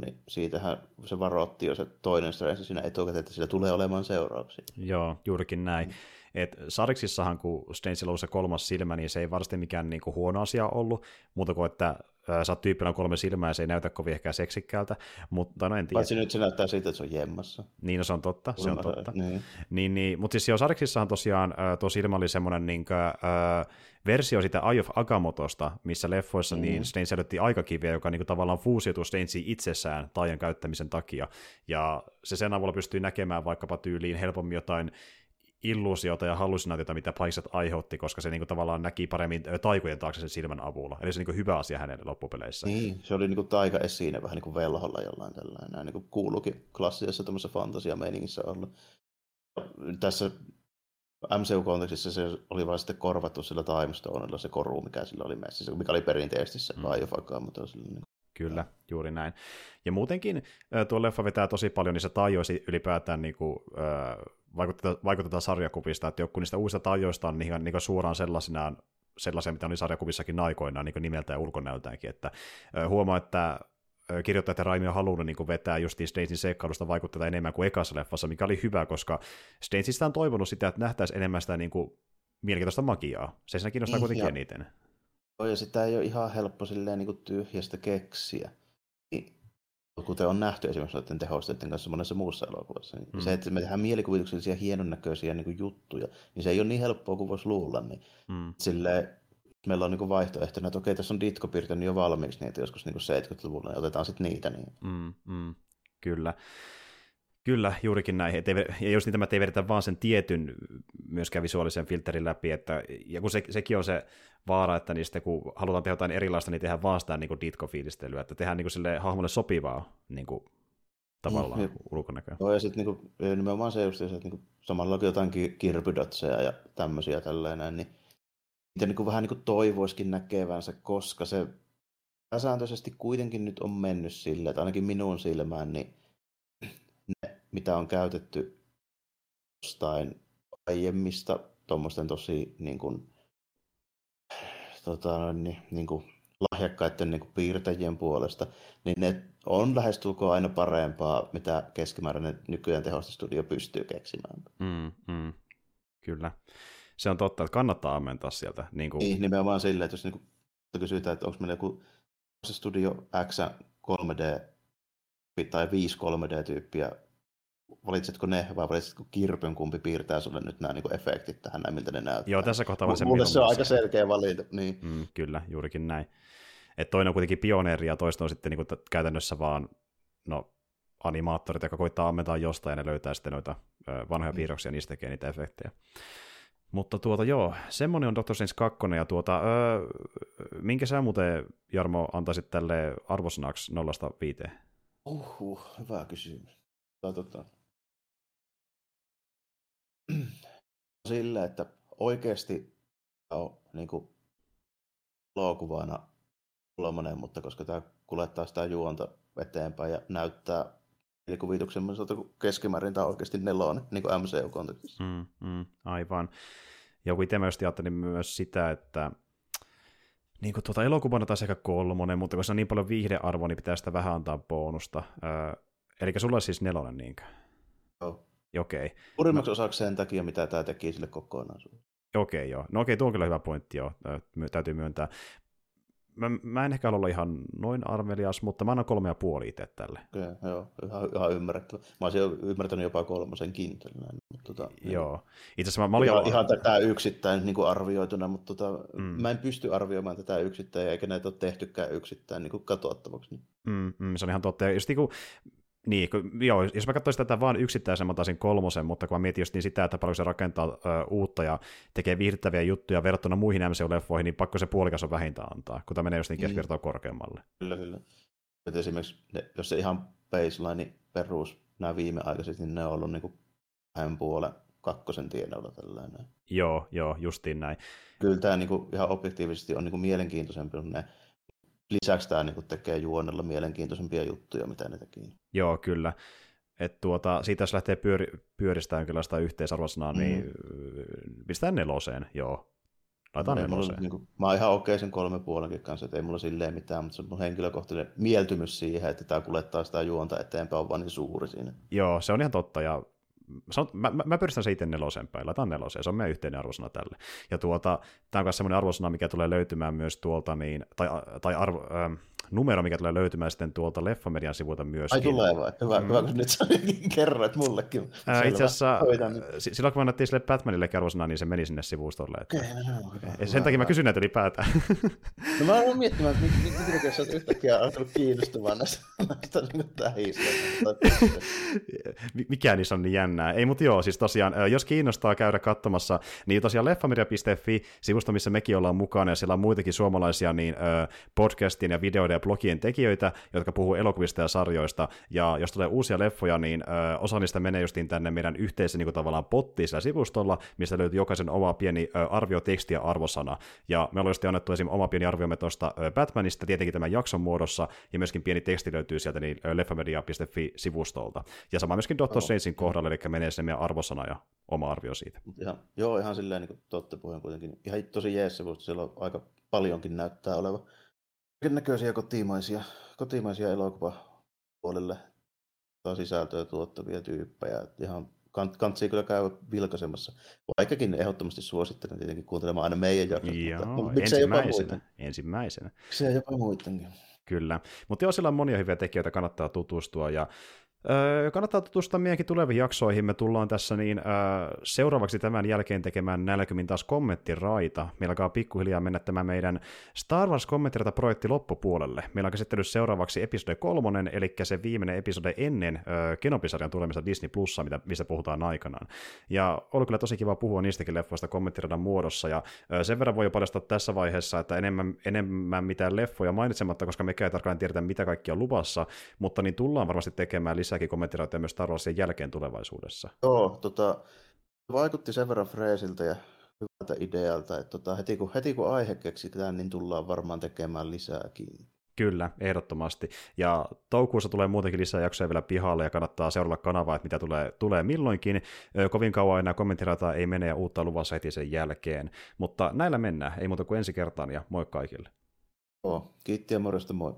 niin siitähän se varoitti jo se toinen stressi siinä etukäteen, että sillä tulee olemaan seurauksia. Joo, juurikin näin. Mm. Et Sariksissahan, kun Stencil on se kolmas silmä, niin se ei varmasti mikään niinku huono asia ollut, mutta kuin että sä oot tyyppinä kolme silmää ja se ei näytä kovin ehkä seksikkäältä, mutta no en tiedä. Paitsi nyt se näyttää siitä, että se on jemmassa. Niin, no se on totta, se on totta. Niin. Niin, niin, mutta siis jo Sariksissahan tosiaan tuo silmä oli semmoinen niin kuin, äh, versio sitä Eye of Agamotosta, missä leffoissa mm. niin Stein säilytti aikakiviä, joka niin kuin, tavallaan fuusiutui Steinsiin itsessään taajan käyttämisen takia, ja se sen avulla pystyy näkemään vaikkapa tyyliin helpommin jotain illuusiota ja hallusinaatiota, mitä paikat aiheutti, koska se niinku tavallaan näki paremmin taikojen taakse sen silmän avulla. Eli se niinku hyvä asia hänelle loppupeleissä. Niin, se oli niinku taika esine vähän niin kuin velholla jollain tällainen. Näin niin kuin kuuluukin klassisessa tämmöisessä fantasia-meiningissä olla. Tässä MCU-kontekstissa se oli vain sitten korvattu sillä Time Stonella se koru, mikä sillä oli messissä, mikä oli perinteisesti se mm. mutta sillä niin Kyllä, juuri näin. Ja muutenkin tuo leffa vetää tosi paljon niissä tajoisi ylipäätään niin kuin, äh, vaikutetaan, vaikutetaan sarjakuvista, että joku niistä uusista tajoista on niin, niin suoraan sellaisinaan sellaisia, mitä oli sarjakuvissakin aikoinaan niin nimeltä ja ulkonäöltäänkin, että huomaa, että kirjoittajat ja Raimi on halunnut niin vetää justiin Statesin seikkailusta vaikuttaa enemmän kuin ekassa leffassa, mikä oli hyvä, koska Statesista on toivonut sitä, että nähtäisiin enemmän sitä niin kuin mielenkiintoista magiaa. Se siinä kiinnostaa niin, kuitenkin ja, eniten. Ja sitä ei ole ihan helppo silleen niin kuin tyhjästä keksiä. Kuten on nähty esimerkiksi noiden tehosteiden kanssa monessa muussa elokuvassa. Niin mm. Se, että me tehdään mielikuvituksellisia hienonnäköisiä niin kuin juttuja, niin se ei ole niin helppoa kuin voisi luulla. Niin mm. silleen, meillä on niin vaihtoehtona, että okei, tässä on Ditko piirtänyt jo valmiiksi niitä joskus niin 70-luvulla, niin otetaan sitten niitä. Niin. Mm, mm, kyllä. Kyllä, juurikin näin. Et ei, ja jos niitä mä ei vedetä vaan sen tietyn myöskään visuaalisen filterin läpi, että, ja kun se, sekin on se vaara, että niistä kun halutaan tehdä jotain erilaista, niin tehdään vaan sitä niin ditko-fiilistelyä, että tehdään niin sille hahmolle sopivaa niin kuin, tavallaan mm, ulkonäköä. Joo, ja sitten niin kuin, nimenomaan se just, että niin kuin, samalla jotain kirpydotseja ja tämmöisiä tällainen, niin niitä niin kuin vähän niin kuin toivoiskin näkevänsä, koska se pääsääntöisesti kuitenkin nyt on mennyt sille, että ainakin minun silmään, niin mitä on käytetty jostain aiemmista tuommoisten tosi niin kuin, tota, niin, niin kuin lahjakkaiden niin kuin piirtäjien puolesta, niin ne on lähestulkoon aina parempaa, mitä keskimääräinen nykyään tehostestudio pystyy keksimään. Mm, mm, kyllä se on totta, että kannattaa ammentaa sieltä. Niin, kuin... niin nimenomaan silleen, että jos niin kuin, kysytään, että onko meillä joku Studio X 3D tai 5 3D-tyyppiä, valitsetko ne vai valitsetko kirpyn, kumpi piirtää sulle nyt nämä niin efektit tähän, näin, miltä ne näyttää? Joo, tässä kohtaa se Mulle se on aika selkeä valinta. Niin. Mm, kyllä, juurikin näin. Et toinen on kuitenkin pioneeri ja toista on sitten niin kuin käytännössä vaan no, animaattorit, jotka koittaa ammentaa jostain ja ne löytää sitten noita vanhoja mm. piirroksia ja niistä tekee niitä efektejä. Mutta tuota joo, semmoinen on Doctor Strange 2, ja tuota, öö, minkä sä muuten, Jarmo, antaisit tälle arvosanaksi 0-5? Uhuh, hyvä kysymys. Tota, sillä, että oikeasti on niin kuin, elokuvana kolmonen, mutta koska tämä kuljettaa sitä juonta eteenpäin ja näyttää mielikuvituksen kun keskimäärin tämä on oikeasti nelonen, niin kuin MCU-kontekstissa. Mm, mm, aivan. Ja kun itse myös ajattelin myös sitä, että niin kuin tuota elokuvana taas ehkä kolmonen, mutta kun se on niin paljon viihdearvoa, niin pitää sitä vähän antaa bonusta. Öö, eli sulla on siis nelonen niinkö? Joo. Okei. Okay. Suurimmaksi osaksi sen takia, mitä tämä teki sille kokonaisuudelle. Okei, okay, joo. No okei, okay, tuo on kyllä hyvä pointti, joo. Täytyy myöntää mä, mä en ehkä olla ihan noin arvelias, mutta mä annan kolme ja puoli itse tälle. Okay, joo, ihan, ihan ymmärrettävä. Mä olisin ymmärtänyt jopa kolmosenkin. Tällainen, mutta tota, joo. Itse asiassa mä, mä olin ihan, ihan tätä yksittäin niin kuin arvioituna, mutta tota, mm. mä en pysty arvioimaan tätä yksittäin, eikä näitä ole tehtykään yksittäin niin kuin katsottavaksi. Mm, mm, se on ihan totta. Ja just niin kuin, niin, kun, joo, jos mä katsoisin tätä vain yksittäisen, mä otaisin kolmosen, mutta kun mä mietin just niin sitä, että paljon se rakentaa ö, uutta ja tekee viihdyttäviä juttuja verrattuna muihin MCU-leffoihin, niin pakko se puolikas on vähintään antaa, kun tämä menee just niin mm. keskivertoa korkeammalle. Kyllä, kyllä. Et esimerkiksi ne, jos se ihan baseline perus, nämä viimeaikaiset, niin ne on ollut niin kuin vähän puolen kakkosen tienoilla tällainen. Joo, joo, justiin näin. Kyllä tämä niin kuin, ihan objektiivisesti on niin kuin mielenkiintoisempi, ne lisäksi tämä niin tekee juonella mielenkiintoisempia juttuja, mitä ne teki. Joo, kyllä. Et tuota, siitä jos lähtee pyöri, pyöristämään kyllä sitä yhteisarvosanaa, mm. niin pistää neloseen, joo. Laitaan no, neloseen. Niin kuin, mä oon ihan okei sen kolme puolenkin kanssa, että ei mulla silleen mitään, mutta se on mun henkilökohtainen mieltymys siihen, että tämä kuljettaa sitä juonta eteenpäin, on vaan niin suuri siinä. Joo, se on ihan totta, ja sanon, mä, mä, mä pyristän se itse nelosen päin, laitan neloseen, se on meidän yhteinen arvosana tälle. Ja tuota, tämä on myös semmoinen arvosana, mikä tulee löytymään myös tuolta, niin, tai, tai arvo, ähm, numero, mikä tulee löytymään sitten tuolta Leffamedian sivuilta myös. Ai tulee vai? Hyvä, mm. hyvä kun nyt kerroit mullekin. Ää, itse asiassa silloin kun mä annettiin sille Batmanille arvosana, niin se meni sinne sivustolle. Että... Okay, no, no, okay, sen takia mä kysyn näitä ylipäätään. no mä oon miettimään, että minkä sä oot yhtäkkiä alkanut kiinnostumaan näistä, näistä tähistä. Mikä niissä on niin jännää. Ei, mutta joo, siis tosiaan, jos kiinnostaa käydä katsomassa, niin tosiaan leffamedia.fi, sivusto, missä mekin ollaan mukana, ja siellä on muitakin suomalaisia niin podcastin ja videoiden Marvelia-blogien tekijöitä, jotka puhuu elokuvista ja sarjoista, ja jos tulee uusia leffoja, niin ö, osa niistä menee justiin tänne meidän yhteisen niin kuin tavallaan pottiin sillä sivustolla, mistä löytyy jokaisen oma pieni ö, arvioteksti ja arvosana. Ja me ollaan just annettu esim. oma pieni arviomme tuosta Batmanista, tietenkin tämän jakson muodossa, ja myöskin pieni teksti löytyy sieltä niin leffamedia.fi-sivustolta. Ja sama myöskin Doctor Strangein kohdalla, eli menee sinne meidän arvosana ja oma arvio siitä. Ihan, joo, ihan silleen niin totta puheen kuitenkin. Ihan tosi jees sivusto, siellä on aika paljonkin näyttää oleva näköisiä kotimaisia, kotimaisia elokuvapuolelle sisältöä tuottavia tyyppejä. Ihan kant, kantsii kyllä käydä vilkaisemassa. Vaikkakin ehdottomasti suosittelen tietenkin kuuntelemaan aina meidän jaksot. Joo, mutta ensimmäisenä. ensimmäisenä. Miksei jopa muidenkin. Kyllä, mutta joo, sillä on monia hyviä tekijöitä, kannattaa tutustua, ja Öö, kannattaa tutustua meidänkin tuleviin jaksoihin. Me tullaan tässä niin öö, seuraavaksi tämän jälkeen tekemään nälkymin taas kommenttiraita. Meillä alkaa pikkuhiljaa mennä tämä meidän Star Wars kommenttirata-projekti loppupuolelle. Meillä on käsittelyssä seuraavaksi episode kolmonen, eli se viimeinen episode ennen öö, Kenopisarjan tulemista Disney Plussa, mitä, mistä puhutaan aikanaan. Ja oli kyllä tosi kiva puhua niistäkin leffoista kommenttiradan muodossa, ja öö, sen verran voi jo paljastaa tässä vaiheessa, että enemmän, enemmän mitään leffoja mainitsematta, koska me ei tarkkaan tiedetä, mitä kaikki on luvassa, mutta niin tullaan varmasti tekemään lisää lisääkin kommenttiraitoja myös Star Warsin jälkeen tulevaisuudessa. Joo, tota, vaikutti sen verran freesiltä ja hyvältä idealta, että tota, heti, kun, heti kun aihe keksitään, niin tullaan varmaan tekemään lisääkin. Kyllä, ehdottomasti. Ja toukokuussa tulee muutenkin lisää jaksoja vielä pihalle ja kannattaa seurata kanavaa, että mitä tulee, tulee milloinkin. Kovin kauan enää kommenttirata ei mene ja uutta luvassa heti sen jälkeen. Mutta näillä mennään, ei muuta kuin ensi kertaan ja moi kaikille. Joo, kiitti ja morjesta moi.